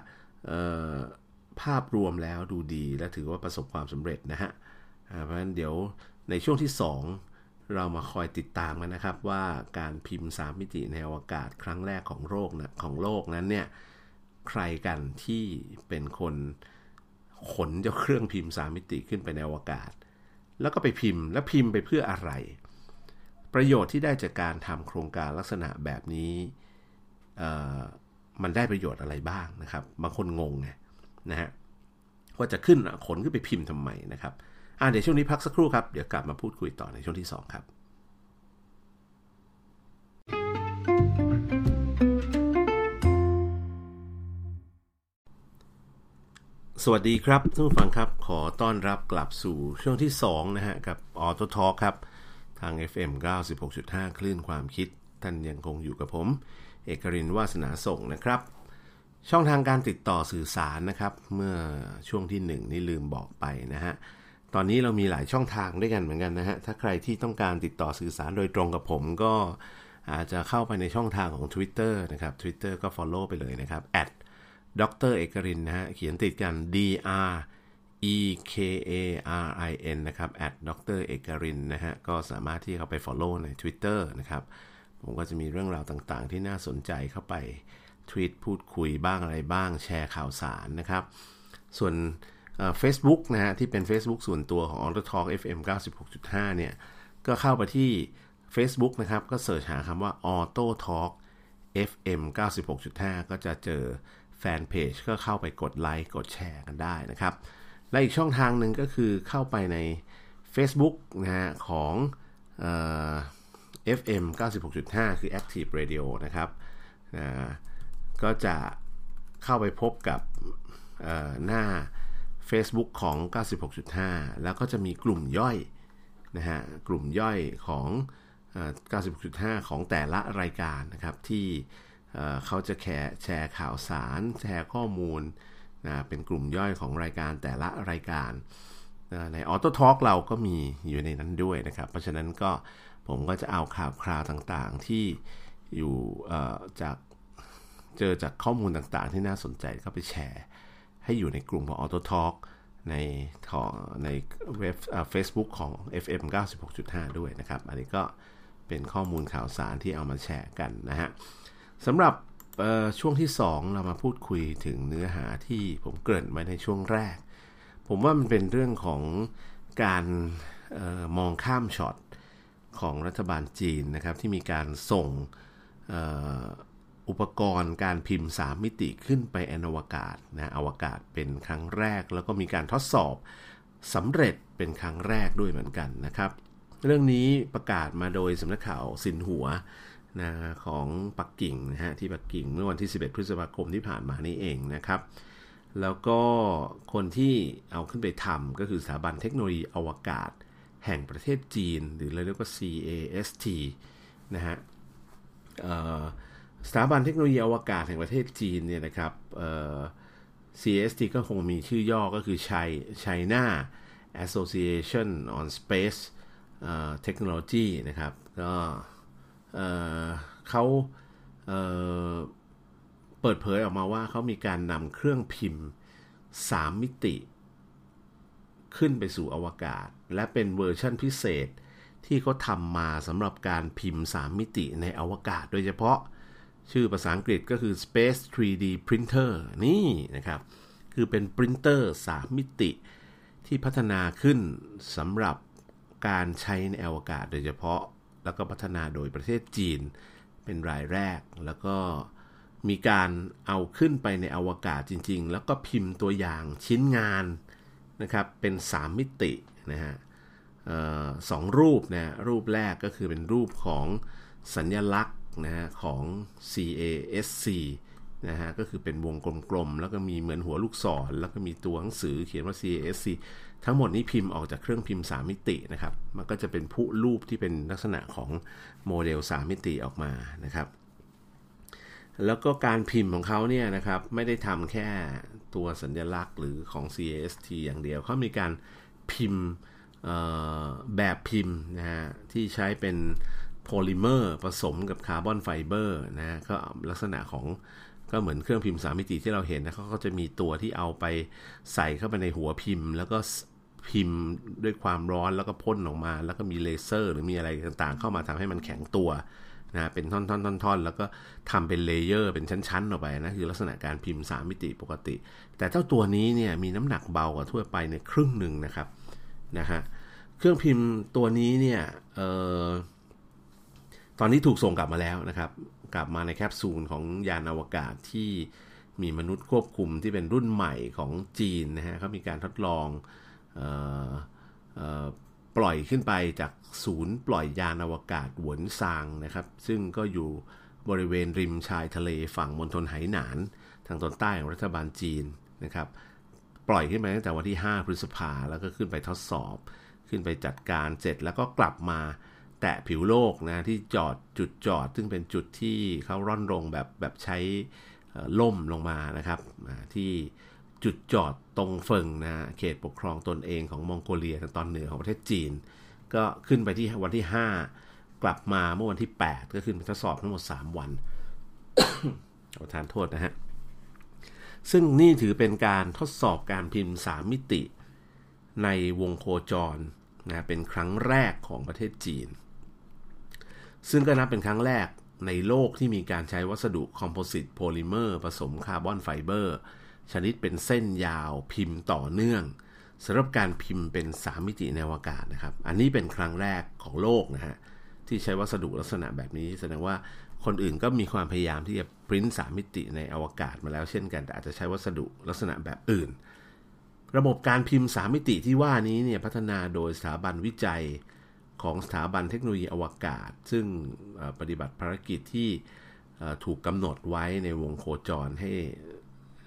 ภาพรวมแล้วดูดีและถือว่าประสบความสำเร็จนะฮะเพราะฉะนั้นเดี๋ยวในช่วงที่ 2 เรามาคอยติดตามกันนะครับ ว่าการพิมพ์ 3 มิติในอวกาศครั้งแรกของโลกนะของโลกนั้นเนี่ยใครกันที่เป็นคนขนเจ้าเครื่องพิมพ์ 3 มิติขึ้นไปในอวกาศ แล้วก็ไปพิมพ์แล้วพิมพ์ไปเพื่ออะไร ประโยชน์ที่ได้จากการทำโครงการลักษณะแบบนี้มันได้ประโยชน์อะไรบ้างนะครับ บางคนงงไง นะฮะว่าจะขึ้นขนขึ้นไปพิมพ์ทำไมนะครับอ่าเดี๋ยวช่วงนี้พักสักครู่ครับ เดี๋ยวกลับมาพูดคุยต่อในช่วงที่ 2 ครับสวัสดีครับท่านผู้ฟังครับ ขอต้อนรับกลับสู่ช่วงที่ 2 นะฮะ กับออโตทอครับ ทาง FM 96.5 คลื่นความคิด ท่านยังคงอยู่กับผม เอกรินวาสนาส่งนะครับ ช่องทางการติดต่อสื่อสารนะครับ เมื่อช่วงที่ 1 นี่ลืมบอกไปนะฮะตอนนี้เรามีหลายช่องทางด้วยกันเหมือนกันนะฮะถ้าใครที่ต้องการติดต่อสื่อสารโดยตรงกับผมก็อาจจะเข้าไปในช่องทางของ Twitter นะครับ Twitter ก็ follow ไปเลยนะครับดรเอกรินนะฮะเขียนติดกัน d r e k a r i n นะครับดรเอกรินนะฮะก็สามารถที่เข้าไป follow ใน Twitter นะครับ ผมก็จะมีเรื่องราวต่างๆ ที่น่าสนใจเข้าไป ทวีตพูดคุยบ้างอะไรบ้างแชร์ข่าวสารนะครับ ส่วนเฟซบุ๊กนะฮะที่เป็น Facebook ส่วนตัวของ Auto Talk FM 96.5 เนี่ย ก็เข้าไปที่ Facebook นะครับ ก็ search หาคำว่า Auto Talk FM 96.5 ก็จะเจอแฟนเพจก็เข้าไปกดไลค์กดแชร์กันได้นะครับ และอีกช่องทางหนึ่งก็คือเข้าไปใน Facebook นะฮะของเออ FM 96.5 คือ Active Radio นะครับนะ ก็จะเข้าไปพบกับหน้า Facebook ของ 96.5 แล้วก็จะมีกลุ่มย่อยนะฮะกลุ่มย่อยของ 96.5 ของแต่ละรายการนะครับ ที่เขาจะแแชร์ข่าวสาร แชร์ข้อมูลนะเป็นกลุ่มย่อยของรายการแต่ละรายการใน Auto Talk เราก็มีอยู่ในนั้นด้วยนะครับ เพราะฉะนั้นก็ผมก็จะเอาข่าวคราวต่างๆที่อยู่จาก เจอจากข้อมูลต่างๆ ที่น่าสนใจก็ไปแชร์ ให้อยู่ในกลุ่มของ Auto Talk ในของในเว็บเฟซบุ๊กของ FM 96.5 ด้วยนะครับ อันนี้ก็เป็นข้อมูลข่าวสารที่เอามาแชร์กันนะฮะสำหรับช่วงที่ 2 เรามาพูดคุยถึงเนื้อหาที่ผมเกริ่นไว้ในช่วงแรก ผมว่ามันเป็นเรื่องของการออมองข้ามช็อตของรัฐบาลจีนนะครับ ที่มีการส่ง อุปกรณ์การพิมพ์ 3 มิติขึ้นไปอนวกาศนะอวกาศเป็นครั้งแรก แล้วก็มีการทดสอบสำเร็จเป็นครั้งแรกด้วยเหมือนกันนะครับ เรื่องนี้ประกาศมาโดยสำนักข่าวสินหัวนะของปักกิ่งนะฮะที่ปักกิ่งเมื่อวันที่ 11 พฤษภาคมที่ผ่านมานี้เองนะครับ แล้วก็คนที่เอาขึ้นไปทำก็คือสถาบันเทคโนโลยีอวกาศ แห่งประเทศจีน หรือเรียกว่า CAST นะฮะ สถาบันเทคโนโลยีอวกาศแห่งประเทศจีนเนี่ยนะครับ CST ก็คงมีชื่อย่อก็คือ China Association on Space Technology นะครับก็เขาเเปิดเผยออกมาว่าเขามีการนำเครื่องพิมพ์ 3 มิติ ขึ้นไปสู่อวกาศ และเป็นเวอร์ชันพิเศษที่เขาทำมาสำหรับการพิมพ์ 3 มิติในอวกาศ โดยเฉพาะ ชื่อภาษาอังกฤษก็คือ Space 3D Printer นี่นะครับ คือเป็นปรินเตอร์3มิติ ที่พัฒนาขึ้นสำหรับการใช้ในอวกาศโดยเฉพาะ แล้วก็พัฒนาโดยประเทศจีนเป็นรายแรก แล้วก็มีการเอาขึ้นไปในอวกาศจริง ๆ แล้วก็พิมพ์ตัวอย่างชิ้นงานนะครับ เป็น 3 มิตินะฮะสองรูปนะรูปแรกก็คือเป็นรูปของสัญลักษณ์ นะฮะของ CASC นะฮะก็คือเป็นวงกลมๆ แล้วก็มีเหมือนหัวลูกศร แล้วก็มีตัวหนังสือเขียนว่า CASC ทั้งหมดนี้พิมพ์ออกจากเครื่องพิมพ์ 3 มิตินะครับ มันก็จะเป็นผู้รูปที่เป็นลักษณะของโมเดล 3 มิติออกมานะครับ แล้วก็การพิมพ์ของเขาเนี่ยนะครับ ไม่ได้ทำแค่ตัวสัญลักษณ์หรือของ CAST อย่างเดียวเขามีการพิมพ์แบบพิมพ์นะฮะที่ใช้เป็น โพลิเมอร์ผสมกับคาร์บอนไฟเบอร์นะก็ลักษณะของก็เหมือนเครื่องพิมพ์สามมิติที่เราเห็นนะเขาก็จะมีตัวที่เอาไปใส่เข้าไปในหัวพิมพ์ แล้วก็พิมพ์ด้วยความร้อนแล้วก็พ่นออกมา แล้วก็มีเลเซอร์ หรือมีอะไรต่างๆ เข้ามาทำให้มันแข็งตัวนะเป็นท่อนๆๆๆแล้วก็ทำเป็น layer เป็นชั้นๆออกไปนะคือลักษณะการพิมพ์ 3 มิติปกติ แต่เจ้าตัวนี้เนี่ยมีน้ำหนักเบากว่าทั่วไปในครึ่งหนึ่งนะครับนะฮะเครื่องพิมพ์ตัวนี้เนี่ยออ ตอนนี้ถูกส่งกลับมาแล้วนะครับ กลับมาในแคปซูลของยานอวกาศที่มีมนุษย์ควบคุมที่เป็นรุ่นใหม่ของจีนนะฮะเขามีการทดลองปล่อยขึ้นไปจากศูนย์ปล่อยยานอวกาศหวนซางนะครับ ซึ่งก็อยู่บริเวณริมชายทะเลฝั่งมณฑลไหหนาน ทางตอนใต้ของรัฐบาลจีนนะครับ ปล่อยขึ้นไปตั้งแต่วันที่ 5 พฤษภาแล้วก็ขึ้นไปทดสอบ ขึ้นไปจัดการเสร็จแล้วก็กลับมา แตะผิวโลกนะที่จอดจุดจอด ซึ่งเป็นจุดที่เขาร่อนลงแบบแบบใช้ล่มลงมานะครับที่จุดจอดตรงเฟิงนะเขตปกครองตนเองของมองโกเลียทางตอนเหนือของประเทศจีน ก็ขึ้นไปที่วันที่ 5 กลับมาเมื่อวันที่ 8 ก็ขึ้นไปทดสอบทั้งหมด 3 วันขอประทานโทษนะฮะ ซึ่งนี่ถือเป็นการทดสอบการพิมพ์ 3 มิติในวงโคจรนะเป็นครั้งแรกของประเทศจีน ซึ่งก็นับเป็นครั้งแรกในโลกที่มีการใช้วัสดุ composite โพลิเมอร์ผสมคาร์บอนไฟเบอร์ ชนิดเป็นเส้นยาวพิมพ์ต่อเนื่องสำหรับการพิมพ์เป็น3มิติในอวกาศนะครับ อันนี้เป็นครั้งแรกของโลกนะฮะที่ใช้วัสดุลักษณะแบบนี้ แสดงว่าคนอื่นก็มีความพยายามที่จะพิมพ์3มิติในอวกาศมาแล้วเช่นกันแต่อาจจะใช้วัสดุลักษณะแบบอื่น ระบบการพิมพ์3มิติที่ว่านี้เนี่ยพัฒนาโดยสถาบันวิจัย ของสถาบันเทคโนโลยีอวกาศ ซึ่งปฏิบัติภารกิจที่ถูกกำหนดไว้ในวงโคจรให้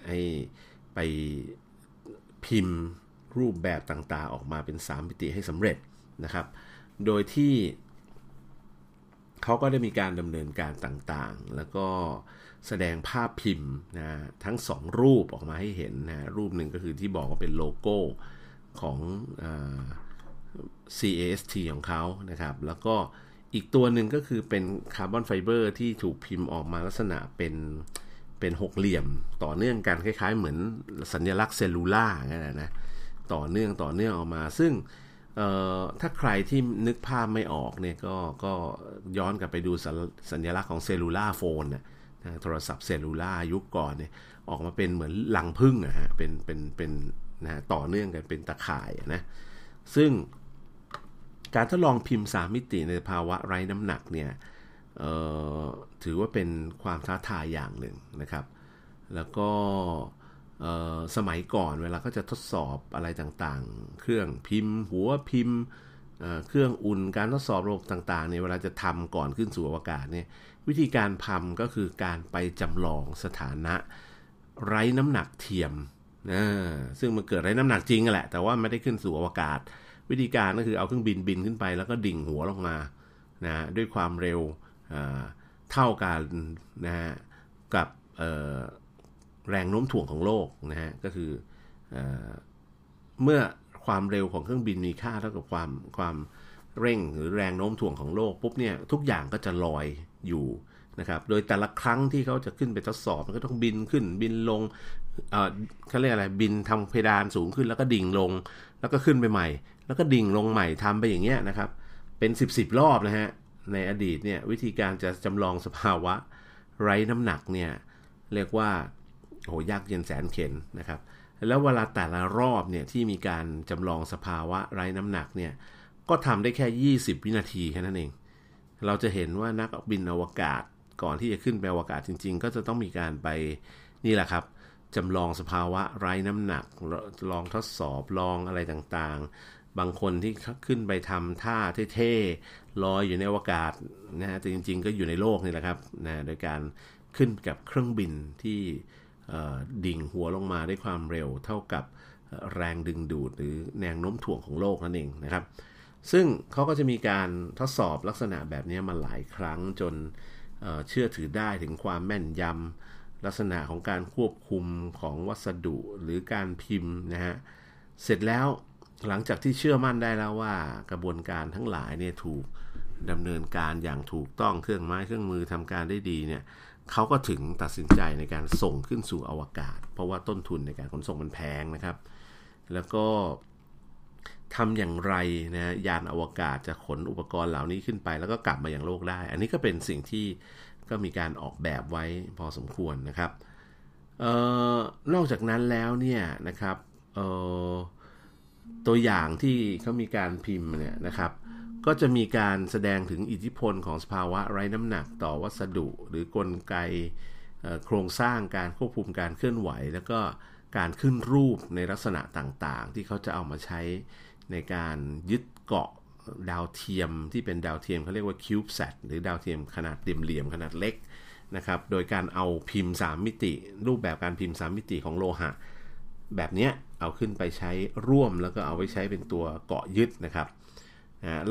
ให้ไปพิมพ์รูปแบบต่างๆ ออกมาเป็น 3 มิติให้สำเร็จนะครับ โดยที่เขาก็ได้มีการดำเนินการต่างๆ แล้วก็แสดงภาพพิมพ์นะทั้ง 2 รูปออกมาให้เห็นนะรูปหนึ่งก็คือที่บอกว่าเป็นโลโก้ของอ CAST ของเขานะครับ แล้วก็อีกตัวหนึ่งก็คือเป็นคาร์บอนไฟเบอร์ที่ถูกพิมพ์ออกมาลักษณะเป็นเป็นหกเหลี่ยมต่อเนื่องกันคล้าย ๆ เหมือนสัญลักษณ์ cellular นะนะต่อเนื่องต่อเนื่องออกมา ซึ่งถ้าใครที่นึกภาพไม่ออกเนี่ยก็ก็ย้อนกลับไปดูสัญลักษณ์ของ cellular phone นะโทรศัพท์ cellular ยุคก่อนเนี่ยออกมาเป็นเหมือนรังผึ้งอะฮะเป็นเป็นเป็นนะต่อเนื่องกันเป็นตะข่ายนะซึ่ง การทดลองพิมพ์สามมิติในภาวะไร้น้ำหนักเนี่ยถือว่าเป็นความท้าทายอย่างหนึ่งนะครับ แล้วก็สมัยก่อนเวลาก็จะทดสอบอะไรต่างๆ เครื่องพิมพ์ หัวพิมพ์เครื่องอุ่นการทดสอบระบบต่างๆเนี่ยเวลาจะทำก่อนขึ้นสู่อวกาศเนี่ยวิธีการทำก็คือการไปจำลองสถานะไร้น้ำหนักเทียมนะซึ่งมันเกิดไร้น้ำหนักจริงแหละ แต่ว่าไม่ได้ขึ้นสู่อวกาศ วิธีการก็คือเอาเครื่องบินบินขึ้นไปแล้วก็ดิ่งหัวลงมานะด้วยความเร็วเท่ากันนะฮะกับแรงโน้มถ่วงของโลกนะฮะก็คือเอเมื่อความเร็วของเครื่องบินมีค่าเท่ากับความความเร่งหรือแรงโน้มถ่วงของโลกปุ๊บเนี่ยทุกอย่างก็จะลอยอยู่นะครับโดยแต่ละครั้งที่เขาจะขึ้นไปทดสอบมันก็ต้องบินขึ้นบินลงเเขาเรียกอะไรบินทำเพดานสูงขึ้นแล้วก็ดิ่งลง แล้วก็ขึ้นไปใหม่ แล้วก็ดิ่งลงใหม่ทำไปอย่างเงี้ยนะครับ เป็น 10บสรอบนะฮะในอดีตเนี่ยวิธีการจะจำลองสภาวะไร้น้ำหนักเนี่ยเรียกว่าโหยากเย็นแสนเข็นนะครับ แล้วเวลาแต่ละรอบเนี่ยที่มีการจำลองสภาวะไร้น้ำหนักเนี่ยก็ทำได้แค่ 20 วินาทีแค่นั้นเอง เราจะเห็นว่านักบินอวกาศก่อนที่จะขึ้นไปอวกาศจริง ๆ ก็จะต้องมีการไปนี่แหละครับจำลองสภาวะไร้น้ำหนัก ลองทดสอบลองอะไรต่างๆ บางคนที่ขึ้นไปทำท่าเท่ๆลอยอยู่ในอวกาศนะฮะแต่จริง ๆ ก็อยู่ในโลกนี่แหละครับนะโดยการขึ้นกับเครื่องบินที่ดิ่งหัวลงมาด้วยความเร็วเท่ากับแรงดึงดูดหรือแรงโน้มถ่วงของโลกนั่นเองนะครับ ซึ่งเขาก็จะมีการทดสอบลักษณะแบบนี้มาหลายครั้งจนเชื่อถือได้ถึงความแม่นยำลักษณะของการควบคุมของวัสดุหรือการพิมพ์นะฮะเสร็จแล้ว หลังจากที่เชื่อมั่นได้แล้วว่ากระบวนการทั้งหลายเนี่ยถูกดำเนินการอย่างถูกต้องเครื่องไม้เครื่องมือทำการได้ดีเนี่ยเขาก็ถึงตัดสินใจในการส่งขึ้นสู่อวกาศ เพราะว่าต้นทุนในการขนส่งมันแพงนะครับ แล้วก็ทำอย่างไรนะยานอวกาศจะขนอุปกรณ์เหล่านี้ขึ้นไป แล้วก็กลับมาอย่างโลกได้ อันนี้ก็เป็นสิ่งที่ก็มีการออกแบบไว้พอสมควรนะครับออนอกจากนั้นแล้วเนี่ยนะครับออ ตัวอย่างที่เขามีการพิมพ์เนี่ยนะครับ ก็จะมีการแสดงถึงอิทธิพลของสภาวะไร้น้ำหนักต่อวัสดุ หรือกลไกโครงสร้างการควบคุมการเคลื่อนไหว แล้วก็การขึ้นรูปในลักษณะต่างๆ ที่เขาจะเอามาใช้ในการยึดเกาะดาวเทียมที่เป็นดาวเทียมเขาเรียกว่า CubeSat หรือดาวเทียมขนาดเหลี่ยมขนาดเล็กนะครับ โดยการเอาพิมพ์ 3 มิติ รูปแบบการพิมพ์ 3 มิติของโลหะ แบบนี้ เอาขึ้นไปใช้ร่วมแล้วก็เอาไว้ใช้เป็นตัวเกาะยึดนะครับ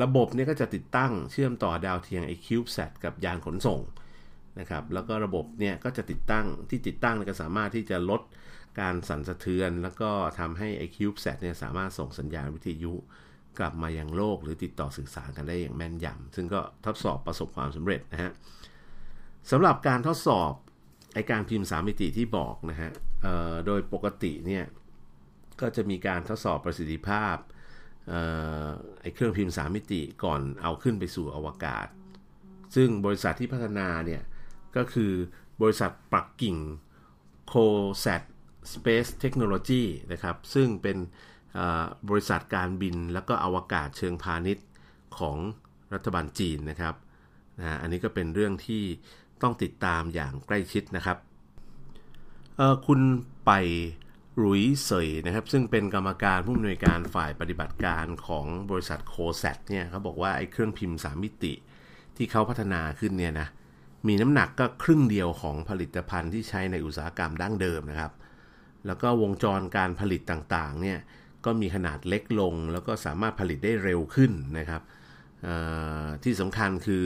ระบบนี้ก็จะติดตั้งเชื่อมต่อดาวเทียมไอคิวบ์แซกับยานขนส่งนะครับแล้วก็ระบบเนี่ยก็จะติดตั้งที่ติดตั้งก็สามารถที่จะลดการสั่นสะเทือน แล้วก็ทำให้ไอคิวบ์แซเนี่ยสามารถส่งสัญญาณวิทยุกลับมายังโลกหรือติดต่อสื่อสารกันได้อย่างแม่นยำซึ่งก็ทดสอบประสบความสำเร็จนะฮะสำหรับการทดสอบไอการพิมพ์3มิติที่บอกนะฮะโดยปกติเนี่ย ก็จะมีการทดสอบประสิทธิภาพไอเครื่องพิมพ์3มิติก่อนเอาขึ้นไปสู่อวกาศ ซึ่งบริษัทที่พัฒนาเนี่ย ก็คือบริษัทปักกิ่ง c o s a t Space Technology นะครับ ซึ่งเป็นบริษัทการบินแล้วก็อวกาศเชิงพาณิชย์ของรัฐบาลจีนนะครับนะอันนี้ก็เป็นเรื่องที่ต้องติดตามอย่างใกล้ชิดนะครับคุณไป รุยเซยนะครับ ซึ่งเป็นกรรมการผู้อำนวยการฝ่ายปฏิบัติการของบริษัทโคแซตเนี่ยเขาบอกว่าไอ้เครื่องพิมพ์3มิติที่เขาพัฒนาขึ้นเนี่ยนะมีน้ำหนักก็ครึ่งเดียวของผลิตภัณฑ์ที่ใช้ในอุตสาหกรรมดั้งเดิมนะครับ แล้วก็วงจรการผลิตต่างๆเนี่ยก็มีขนาดเล็กลง แล้วก็สามารถผลิตได้เร็วขึ้นนะครับที่สำคัญคือ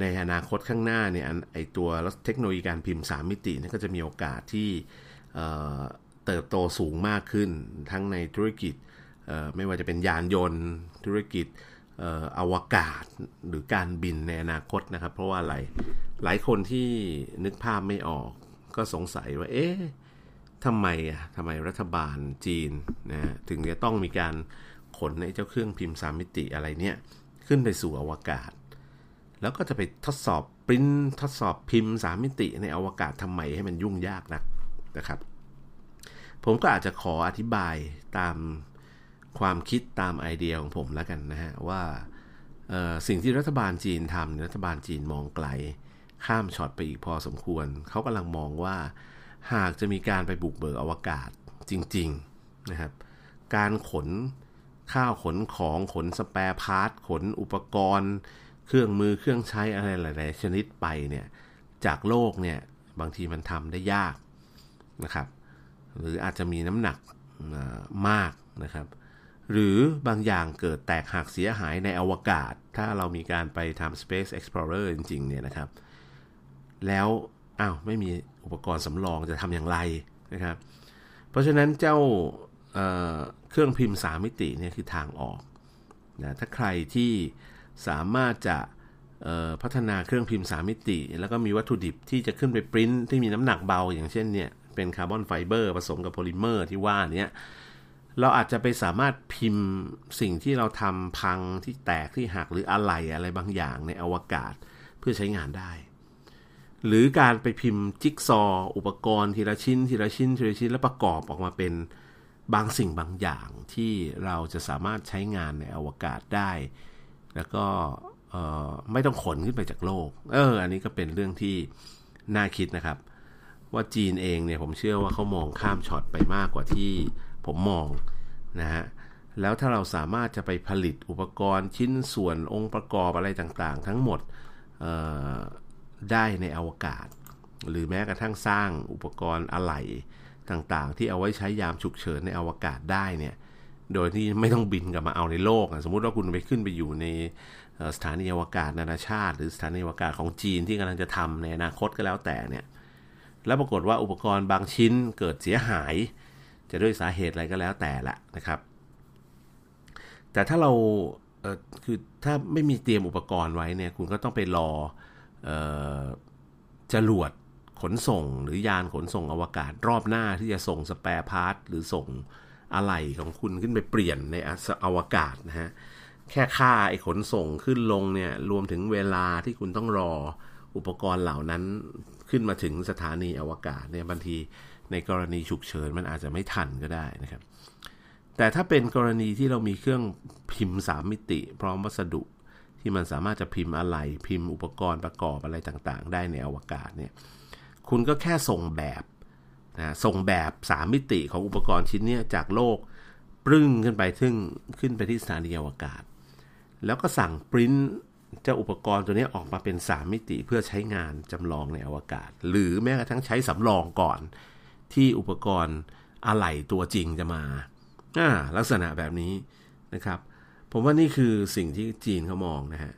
ในอนาคตข้างหน้าเนี่ยไอตัวเทคโนโลยีการพิมพ์ 3 มิตินี่ก็จะมีโอกาสที่ เติบโตสูงมากขึ้น ทั้งในธุรกิจไม่ว่าจะเป็นยานยนต์ ธุรกิจอวกาศหรือการบินในอนาคตนะครับ เพราะว่าอะไรหลายคนที่นึกภาพไม่ออกก็สงสัยว่า เอ๊ะทำไมอะทำไมรัฐบาลจีนนะถึงจะต้องมีการขนในเจ้าเครื่องพิมพ์สามมิติอะไรเนี่ย ขึ้นไปสู่อวกาศ แล้วก็จะไปทดสอบปริ้นทดสอบพิมพ์สามมิติในอวกาศทำไมให้มันยุ่งยากนักนะครับ ผมก็อาจจะขออธิบายตามความคิดตามไอเดียของผมแล้วกันนะฮะ ว่าสิ่งที่รัฐบาลจีนทำรัฐบาลจีนมองไกล ข้ามช็อตไปอีกพอสมควร เขากำลังมองว่า หากจะมีการไปบุกเบิกอวกาศจริง ๆ นะครับ การขนข้าวขนของขน spare part ขนอุปกรณ์ เครื่องมือเครื่องใช้อะไรหลาย ๆ ชนิดไปเนี่ยจากโลกเนี่ยบางทีมันทำได้ยากนะครับ หรืออาจจะมีน้ำหนักมากนะครับ หรือบางอย่างเกิดแตกหักเสียหายในอวกาศ ถ้าเรามีการไปทำ Space Explorer จริงๆเนี่ยนะครับ แล้วอ้าวไม่มีอุปกรณ์สำรองจะทำอย่างไรนะครับ เพราะฉะนั้นเจ้าเเครื่องพิมพ์สามิติเนี่ยคือทางออกนะถ้าใครที่สามารถจะพัฒนาเครื่องพิมพ์สามมิติ แล้วก็มีวัตถุดิบที่จะขึ้นไปปริ้นที่มีน้ำหนักเบาอย่างเช่นเนี่ย เป็นคาร์บอนไฟเบอร์ผสมกับโพลิเมอร์ที่ว่านี้เราอาจจะไปสามารถพิมพ์สิ่งที่เราทำพังที่แตกที่หักหรืออะไรอะไรบางอย่างในอวกาศเพื่อใช้งานได้ หรือการไปพิมพ์จิ๊กซอว์อุปกรณ์ทีละชิ้น ทีละชิ้นทีละชิ้นแล้วประกอบออกมาเป็นบางสิ่งบางอย่างที่เราจะสามารถใช้งานในอวกาศได้ แล้วก็ไม่ต้องขนขึ้นไปจากโลก เออ อันนี้ก็เป็นเรื่องที่น่าคิดนะครับ ว่าจีนเองเนี่ยผมเชื่อว่าเขามองข้ามช็อตไปมากกว่าที่ผมมองนะฮะแล้วถ้าเราสามารถจะไปผลิตอุปกรณ์ชิ้นส่วนองค์ประกอบอะไรต่างๆ ทั้งหมดได้ในอวกาศ หรือแม้กระทั่งสร้างอุปกรณ์อะไหล่ต่างๆ ที่เอาไว้ใช้ยามฉุกเฉินในอวกาศได้เนี่ยโดยที่ไม่ต้องบินกลับมาเอาในโลก สมมุติว่าคุณไปขึ้นไปอยู่ในสถานีอวกาศนานาชาติ หรือสถานีอวกาศของจีนที่กำลังจะทำในอนาคตก็แล้วแต่เนี่ย แล้วปรากฏว่าอุปกรณ์บางชิ้นเกิดเสียหาย จะด้วยสาเหตุอะไรก็แล้วแต่ละนะครับ แต่ถ้าเราเคือถ้าไม่มีเตรียมอุปกรณ์ไว้เนี่ยคุณก็ต้องไปรอจรวดขนส่งหรือยานขนส่งอวกาศรอบหน้าที่จะส่ง spare part หรือส่งอะไหล่ของคุณขึ้นไปเปลี่ยนในอวกาศนะฮะแค่ค่าไอ้ขนส่งขึ้นลงเนี่ยรวมถึงเวลาที่คุณต้องรออุปกรณ์เหล่านั้น ขึ้นมาถึงสถานีอวกาศเนี่ยบางทีในกรณีฉุกเฉินมันอาจจะไม่ทันก็ได้นะครับ แต่ถ้าเป็นกรณีที่เรามีเครื่องพิมพ์สามมิติ พร้อมวัสดุที่มันสามารถจะพิมพ์อะไรพิมพ์อุปกรณ์ประกอบอะไรต่างๆ ได้ในอวกาศเนี่ยคุณก็แค่ส่งแบบนะส่งแบบสามมิติของอุปกรณ์ชิ้นนี้จากโลกปรึ้งขึ้นไปซึ่งขึ้นไปที่สถานีอวกาศ แล้วก็สั่งปริ้น เจ้าอุปกรณ์ตัวนี้ออกมาเป็น 3 มิติเพื่อใช้งานจำลองในอวกาศ หรือแม้กระทั่งใช้สำรองก่อน ที่อุปกรณ์อะไหล่ตัวจริงจะมาอ่าลักษณะแบบนี้นะครับ ผมว่านี่คือสิ่งที่จีนเขามองนะฮะ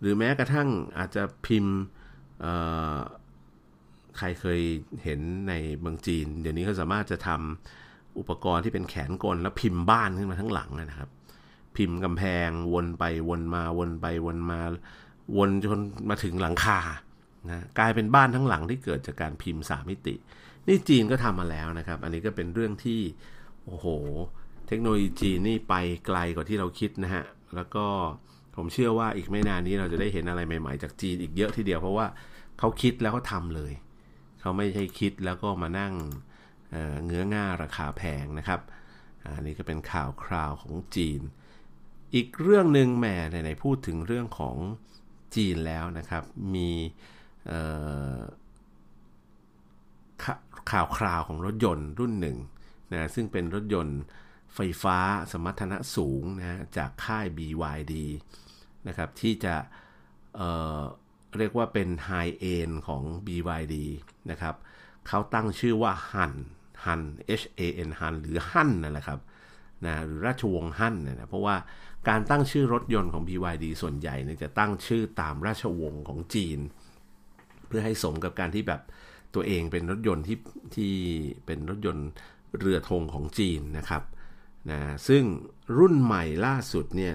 หรือแม้กระทั่งอาจจะพิมพ์ใครเคยเห็นในเมืองจีน เดี๋ยวนี้เขาสามารถจะทำอุปกรณ์ที่เป็นแขนกลแล้วพิมพ์บ้านขึ้นมาทั้งหลังนะครับ พิมพ์กำแพง วนไปวนมาวนไปวนมา วนจนมาถึงหลังคานะกลายเป็นบ้านทั้งหลังที่เกิดจากการพิมพ์สามมิติ นี่จีนก็ทำมาแล้วนะครับ อันนี้ก็เป็นเรื่องที่โอ้โห เทคโนโลยีจีนนี่ไปไกลกว่าที่เราคิดนะฮะแล้วก็ผมเชื่อว่าอีกไม่นานนี้เราจะได้เห็นอะไรใหม่ๆ จากจีนอีกเยอะทีเดียวเพราะว่าเขาคิดแล้วก็ทำเลย เขาไม่ใช่คิดแล้วก็มานั่งเงื้อง่าราคาแพงนะครับอันนี้ก็เป็นข่าวคราวของจีน อีกเรื่องหนึ่งแหมไหนๆพูดถึงเรื่องของจีนแล้วนะครับ มีข่าวคราวของรถยนต์รุ่นหนึ่งนะซึ่งเป็นรถยนต์ไฟฟ้าสมรรถนะสูงนะจากค่าย BYD นะครับที่จะเรียกว่าเป็นไฮเอ็นของ BYD นะครับเขาตั้งชื่อว่าฮันฮัน H A N ฮันหรือฮันนั่นแหละครับ นะหรือราชวงศ์ฮั่นนะเพราะว่าการตั้งชื่อรถยนต์ของ BYD ส่วนใหญ่เนี่ยจะตั้งชื่อตามราชวงศ์ของจีน เพื่อให้สมกับการที่แบบตัวเองเป็นรถยนต์ที่ที่เป็นรถยนต์เรือธงของจีนนะครับนะซึ่งรุ่นใหม่ล่าสุดเนี่ย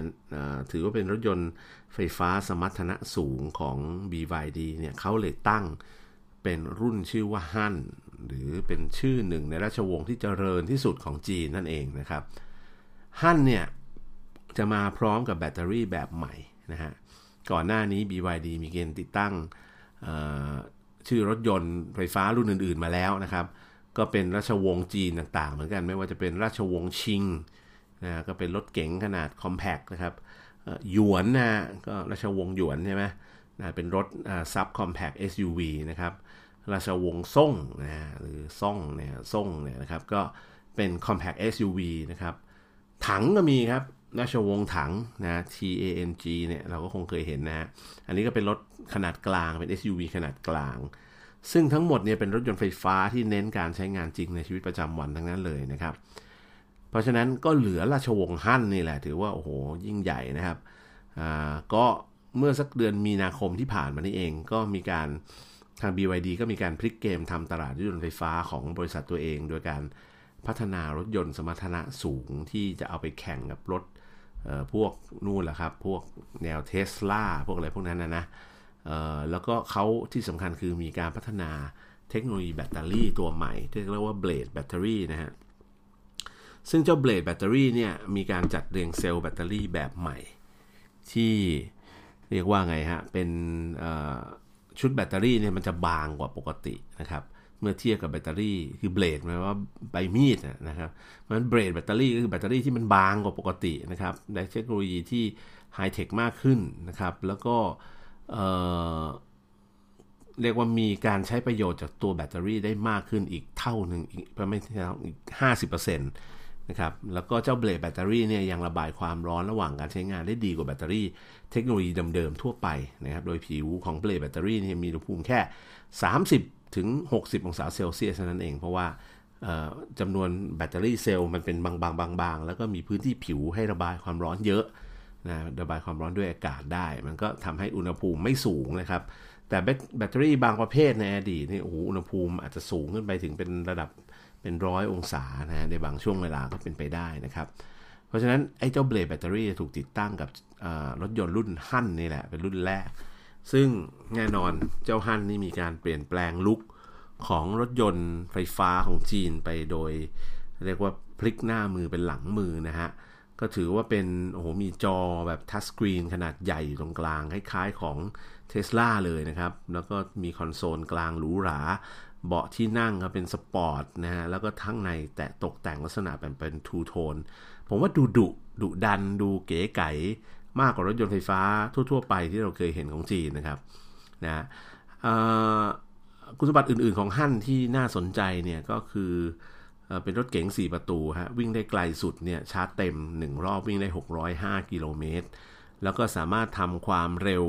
ถือว่าเป็นรถยนต์ไฟฟ้าสมรรถนะสูงของ BYD เนี่ยเขาเลยตั้งเป็นรุ่นชื่อว่าฮั่นหรือเป็นชื่อหนึ่งในราชวงศ์ที่เจริญที่สุดของจีนนั่นเองนะครับ ฮั่นเนี่ย จะมาพร้อมกับแบตเตอรี่แบบใหม่นะฮะ ก่อนหน้านี้ BYD มีเกณฑ์ติดตั้งชื่อรถยนต์ไฟฟ้ารุ่นอื่น ๆมาแล้วนะครับ ก็เป็นราชวงศ์จีนต่างๆ เหมือนกันไม่ว่าจะเป็นราชวงศ์ชิงนะก็เป็นรถเก๋งขนาดคอมแพคนะครับหยวนนะก็ราชวงศ์หยวนใช่ไหมนะเป็นรถซับคอมแพค SUV นะครับราชวงศ์ซ่งนะหรือซ่งเนี่ยซ่งเนี่ยนะครับก็เป็น compact SUV นะครับ ถังก็มีครับราชวงศ์ถังนะ T A N G เนี่ยเราก็คงเคยเห็นนะฮะ อันนี้ก็เป็นรถขนาดกลางเป็น SUV ขนาดกลาง ซึ่งทั้งหมดเนี่ยเป็นรถยนต์ไฟฟ้าที่เน้นการใช้งานจริงในชีวิตประจำวันทั้งนั้นเลยนะครับ เพราะฉะนั้นก็เหลือราชวงศ์ฮั่นนี่แหละ ถือว่าโอ้โหยิ่งใหญ่นะครับอ่าก็เมื่อสักเดือนมีนาคมที่ผ่านมานี่เองก็มีการทาง BYD ก็มีการพลิกเกมทำตลาดรถยนต์ไฟฟ้าของบริษัทตัวเอง โดยการ พัฒนารถยนต์สมรรถนะสูงที่จะเอาไปแข่งกับรถพวกนู่นแหละครับ พวกแนวเทสลาพวกอะไรพวกนั้นนะนะแล้วก็เขาที่สำคัญคือมีการพัฒนาเทคโนโลยีแบตเตอรี่ตัวใหม่ ที่เรียกว่า Blade แบตเตอรี่นะฮะ ซึ่งเจ้า Blade แบตเตอรี่เนี่ย มีการจัดเรียงเซลล์แบตเตอรี่แบบใหม่ ที่เรียกว่าไงฮะ เป็นชุดแบตเตอรี่เนี่ยมันจะบางกว่าปกตินะครับ เมื่อเทียบกับแบตเตอรี่คือ blade หมายว่าใบมีดนะครับมัน Blade แบตเตอรี่ก็คือแบตเตอรี่ที่มันบางกว่าปกตินะครับในเทคโนโลยีที่ไฮเทคมากขึ้นนะครับ แล้วก็เรียกว่ามีการใช้ประโยชน์จากตัวแบตเตอรี่ได้มากขึ้นอีกเท่าหนึ่งอีกประมาณอีกห้าสิบเปอร์เซ็นต์นะครับแล้วก็เจ้า Blade แบตเตอรี่เนี่ยยังระบายความร้อนระหว่างการใช้งานได้ดีกว่าแบตเตอรี่เทคโนโลยีเดิมๆทั่วไปนะครับ โดยผิวของ Blade แบตเตอรี่เนี่ยมีอุณหภูมิแค่ 30 ถึง 60 องศาเซลเซียสนั่นเอง เพราะว่าจำนวนแบตเตอรี่เซลล์มันเป็นบางๆๆ แล้วก็มีพื้นที่ผิวให้ระบายความร้อนเยอะนะระบายความร้อนด้วยอากาศได้ มันก็ทำให้อุณหภูมิไม่สูงนะครับ แต่แบตเตอรี่บางประเภทในอดีตนี่โอ้โหอุณหภูมิอาจจะสูงขึ้นไปถึงเป็นระดับเป็นร้อยองศานะในบางช่วงเวลาก็เป็นไปได้นะครับ เพราะฉะนั้นไอ้เจ้าเบลดแบตเตอรี่ถูกติดตั้งกับรถยนต์รุ่นฮั่นนี่แหละเป็นรุ่นแรก ซึ่งแน่นอนเจ้าฮั่นนี่มีการเปลี่ยนแปลงลุคของรถยนต์ไฟฟ้าของจีนไปโดย เรียกว่าพลิกหน้ามือเป็นหลังมือนะฮะ ก็ถือว่าเป็นโอ้โหมีจอแบบทัชสกรีนขนาดใหญ่อยู่ตรงกลาง คล้ายๆของเท s l a เลยนะครับ แล้วก็มีคอนโซลกลางหรูหราเบาะที่นั่งก็เป็นสปอร์ตนะฮะ แล้วก็ทั้งในแต่ตกแต่งลักษณะเป็นเป็น two-tone ผมว่าดูดุดุดันดูเก๋ไก๋ มากกว่ารถยนต์ไฟฟ้าทั่ว ๆ ไปที่เราเคยเห็นของจีนนะครับนะคุณสมบัติอื่น ๆ ของฮั่นที่น่าสนใจเนี่ยก็คือเป็นรถเก๋ง 4 ประตูฮะวิ่งได้ไกลสุดเนี่ยชาร์จเต็ม 1 รอบวิ่งได้ 605 กิโลเมตร แล้วก็สามารถทำความเร็ว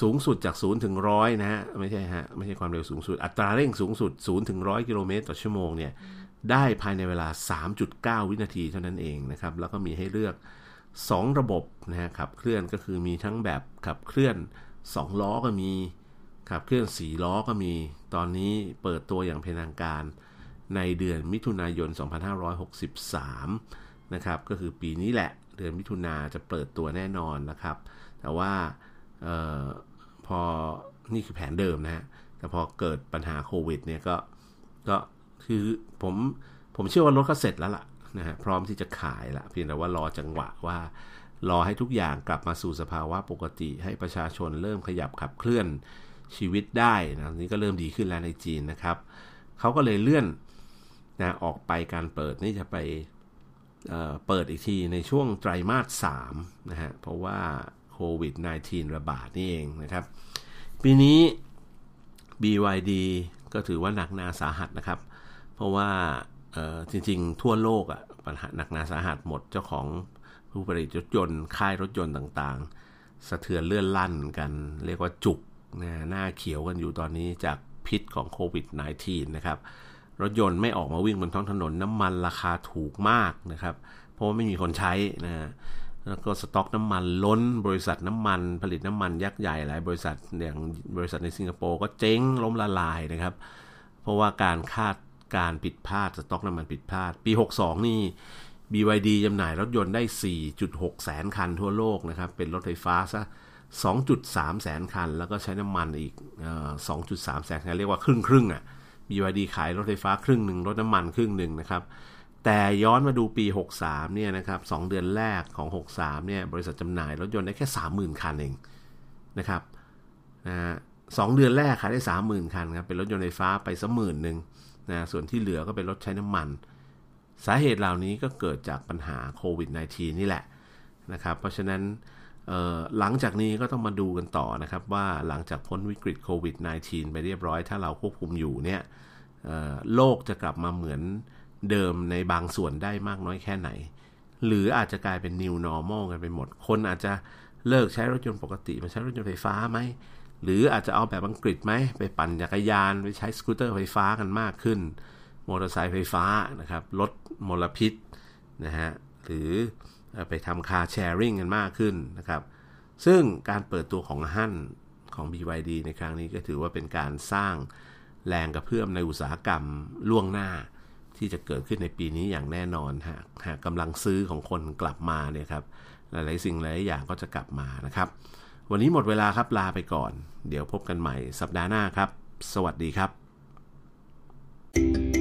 สูงสุดจาก 0 ถึง 100 นะฮะ ไม่ใช่ฮะ ไม่ใช่ความเร็วสูงสุด อัตราเร่งสูงสุด 0 ถึง 100 กิโลเมตรต่อชั่วโมงเนี่ยได้ภายในเวลา 3.9 วินาทีเท่านั้นเองนะครับ แล้วก็มีให้เลือก 2 ระบบนะฮะขับเคลื่อนก็คือมีทั้งแบบขับเคลื่อน 2 ล้อก็มีขับเคลื่อน 4 ล้อก็มี ตอนนี้เปิดตัวอย่างเป็นทางการในเดือนมิถุนายน 2563 นะครับ ก็คือปีนี้แหละเดือนมิถุนาจะเปิดตัวแน่นอนนะครับ แต่ว่าออพอนี่คือแผนเดิมนะฮะ แต่พอเกิดปัญหาโควิดเนี่ยก็ก็คือผมผมเชื่อว่ารถก็เสร็จแล้วล่ะ นะฮะพร้อมที่จะขายละเพียงแต่ว่ารอจังหวะว่ารอให้ทุกอย่างกลับมาสู่สภาวะปกติ ให้ประชาชนเริ่มขยับขับเคลื่อนชีวิตได้นะนี้ก็เริ่มดีขึ้นแล้วในจีนนะครับเขาก็เลยเลื่อนนะออกไปการเปิดนี่จะไปเเปิดอีกทีในช่วงไตรมาส3นะฮะเพราะว่าโควิด -19 ระบาดนี่เองนะครับ ปีนี้ BYD ก็ถือว่าหนักหนาสาหัสนะครับ เพราะว่าจริงๆ ทั่วโลกอะ่ะ ปัญหาหนักหนาสาหัสหมดเจ้าของผู้ผลิตรถยนต์ค่ายรถยนต์ต่างๆ สะเทือนเลื่อนลั่นกัน เรียกว่าจุกนะหน้าเขียวกันอยู่ตอนนี้จากพิษของโควิด -19 นะครับ รถยนต์ไม่ออกมาวิ่งบนท้องถนนน้ำมันราคาถูกมากนะครับ เพราะว่าไม่มีคนใช้นะแล้วก็สต็อกน้ำมันล้นบริษัทน้ำมันผลิตน้ำมันยักษ์ใหญ่หลายบริษัทอย่างบริษัทในสิงคโปร์ก็เจ๊งล้มละลายนะครับ เพราะว่าการคาด การผิดพลาดสต็อกน้ำมันผิดพลาด ปี 62 นี่ BYD จำหน่ายรถยนต์ได้ 4.6 แสนคันทั่วโลกนะครับ เป็นรถไฟฟ้าซะ2.3 แสนคัน แล้วก็ใช้น้ำมันอีก 2.3 แสนคัน เรียกว่าครึ่งครึ่งอะ BYD ขายรถไฟฟ้าครึ่งหนึ่งรถน้ำมันครึ่งหนึ่งนะครับ แต่ย้อนมาดูปี 63 เนี่ยนะครับ2เดือนแรกของ 63 เนี่ย บริษัทจำหน่ายรถยนต์ได้แค่ 30,000 คันเองนะครับนะสองเดือนแรกขายได้ 30,000 คันครับ เป็นรถยนต์ไฟฟ้าไปสักหมื่นหนึ่ง นะส่วนที่เหลือก็เป็นรถใช้น้ำมัน สาเหตุเหล่านี้ก็เกิดจากปัญหาโควิด -19 นี่แหละนะครับ เพราะฉะนั้นหลังจากนี้ก็ต้องมาดูกันต่อนะครับ ว่าหลังจากพ้นวิกฤตโควิด -19 ไปเรียบร้อยถ้าเราควบคุมอยู่เนี่ยโลกจะกลับมาเหมือนเดิมในบางส่วนได้มากน้อยแค่ไหน หรืออาจจะกลายเป็น new normal กันไปหมด คนอาจจะเลิกใช้รถยนต์ปกติมาใช้รถยนต์ไฟฟ้าไหม หรืออาจจะเอาแบบอังกฤษไหมไปปั่นจักรยานไปใช้สกูตเตอร์ไฟฟ้ากันมากขึ้นมอเตอร์ไซค์ไฟฟ้านะครับลดมลพิษนะฮะหรือไปทำคาร์แชร์ริงกันมากขึ้นนะครับ ซึ่งการเปิดตัวของฮั่นของ BYD ในครั้งนี้ก็ถือว่าเป็นการสร้างแรงกระเพื่อมในอุตสาหกรรมล่วงหน้า ที่จะเกิดขึ้นในปีนี้อย่างแน่นอนหากหากกำลังซื้อของคนกลับมาเนี่ยครับหลายๆสิ่งหลายอย่างก็จะกลับมานะครับ วันนี้หมดเวลาครับลาไปก่อน เดี๋ยวพบกันใหม่สัปดาห์หน้าครับ สวัสดีครับ thank you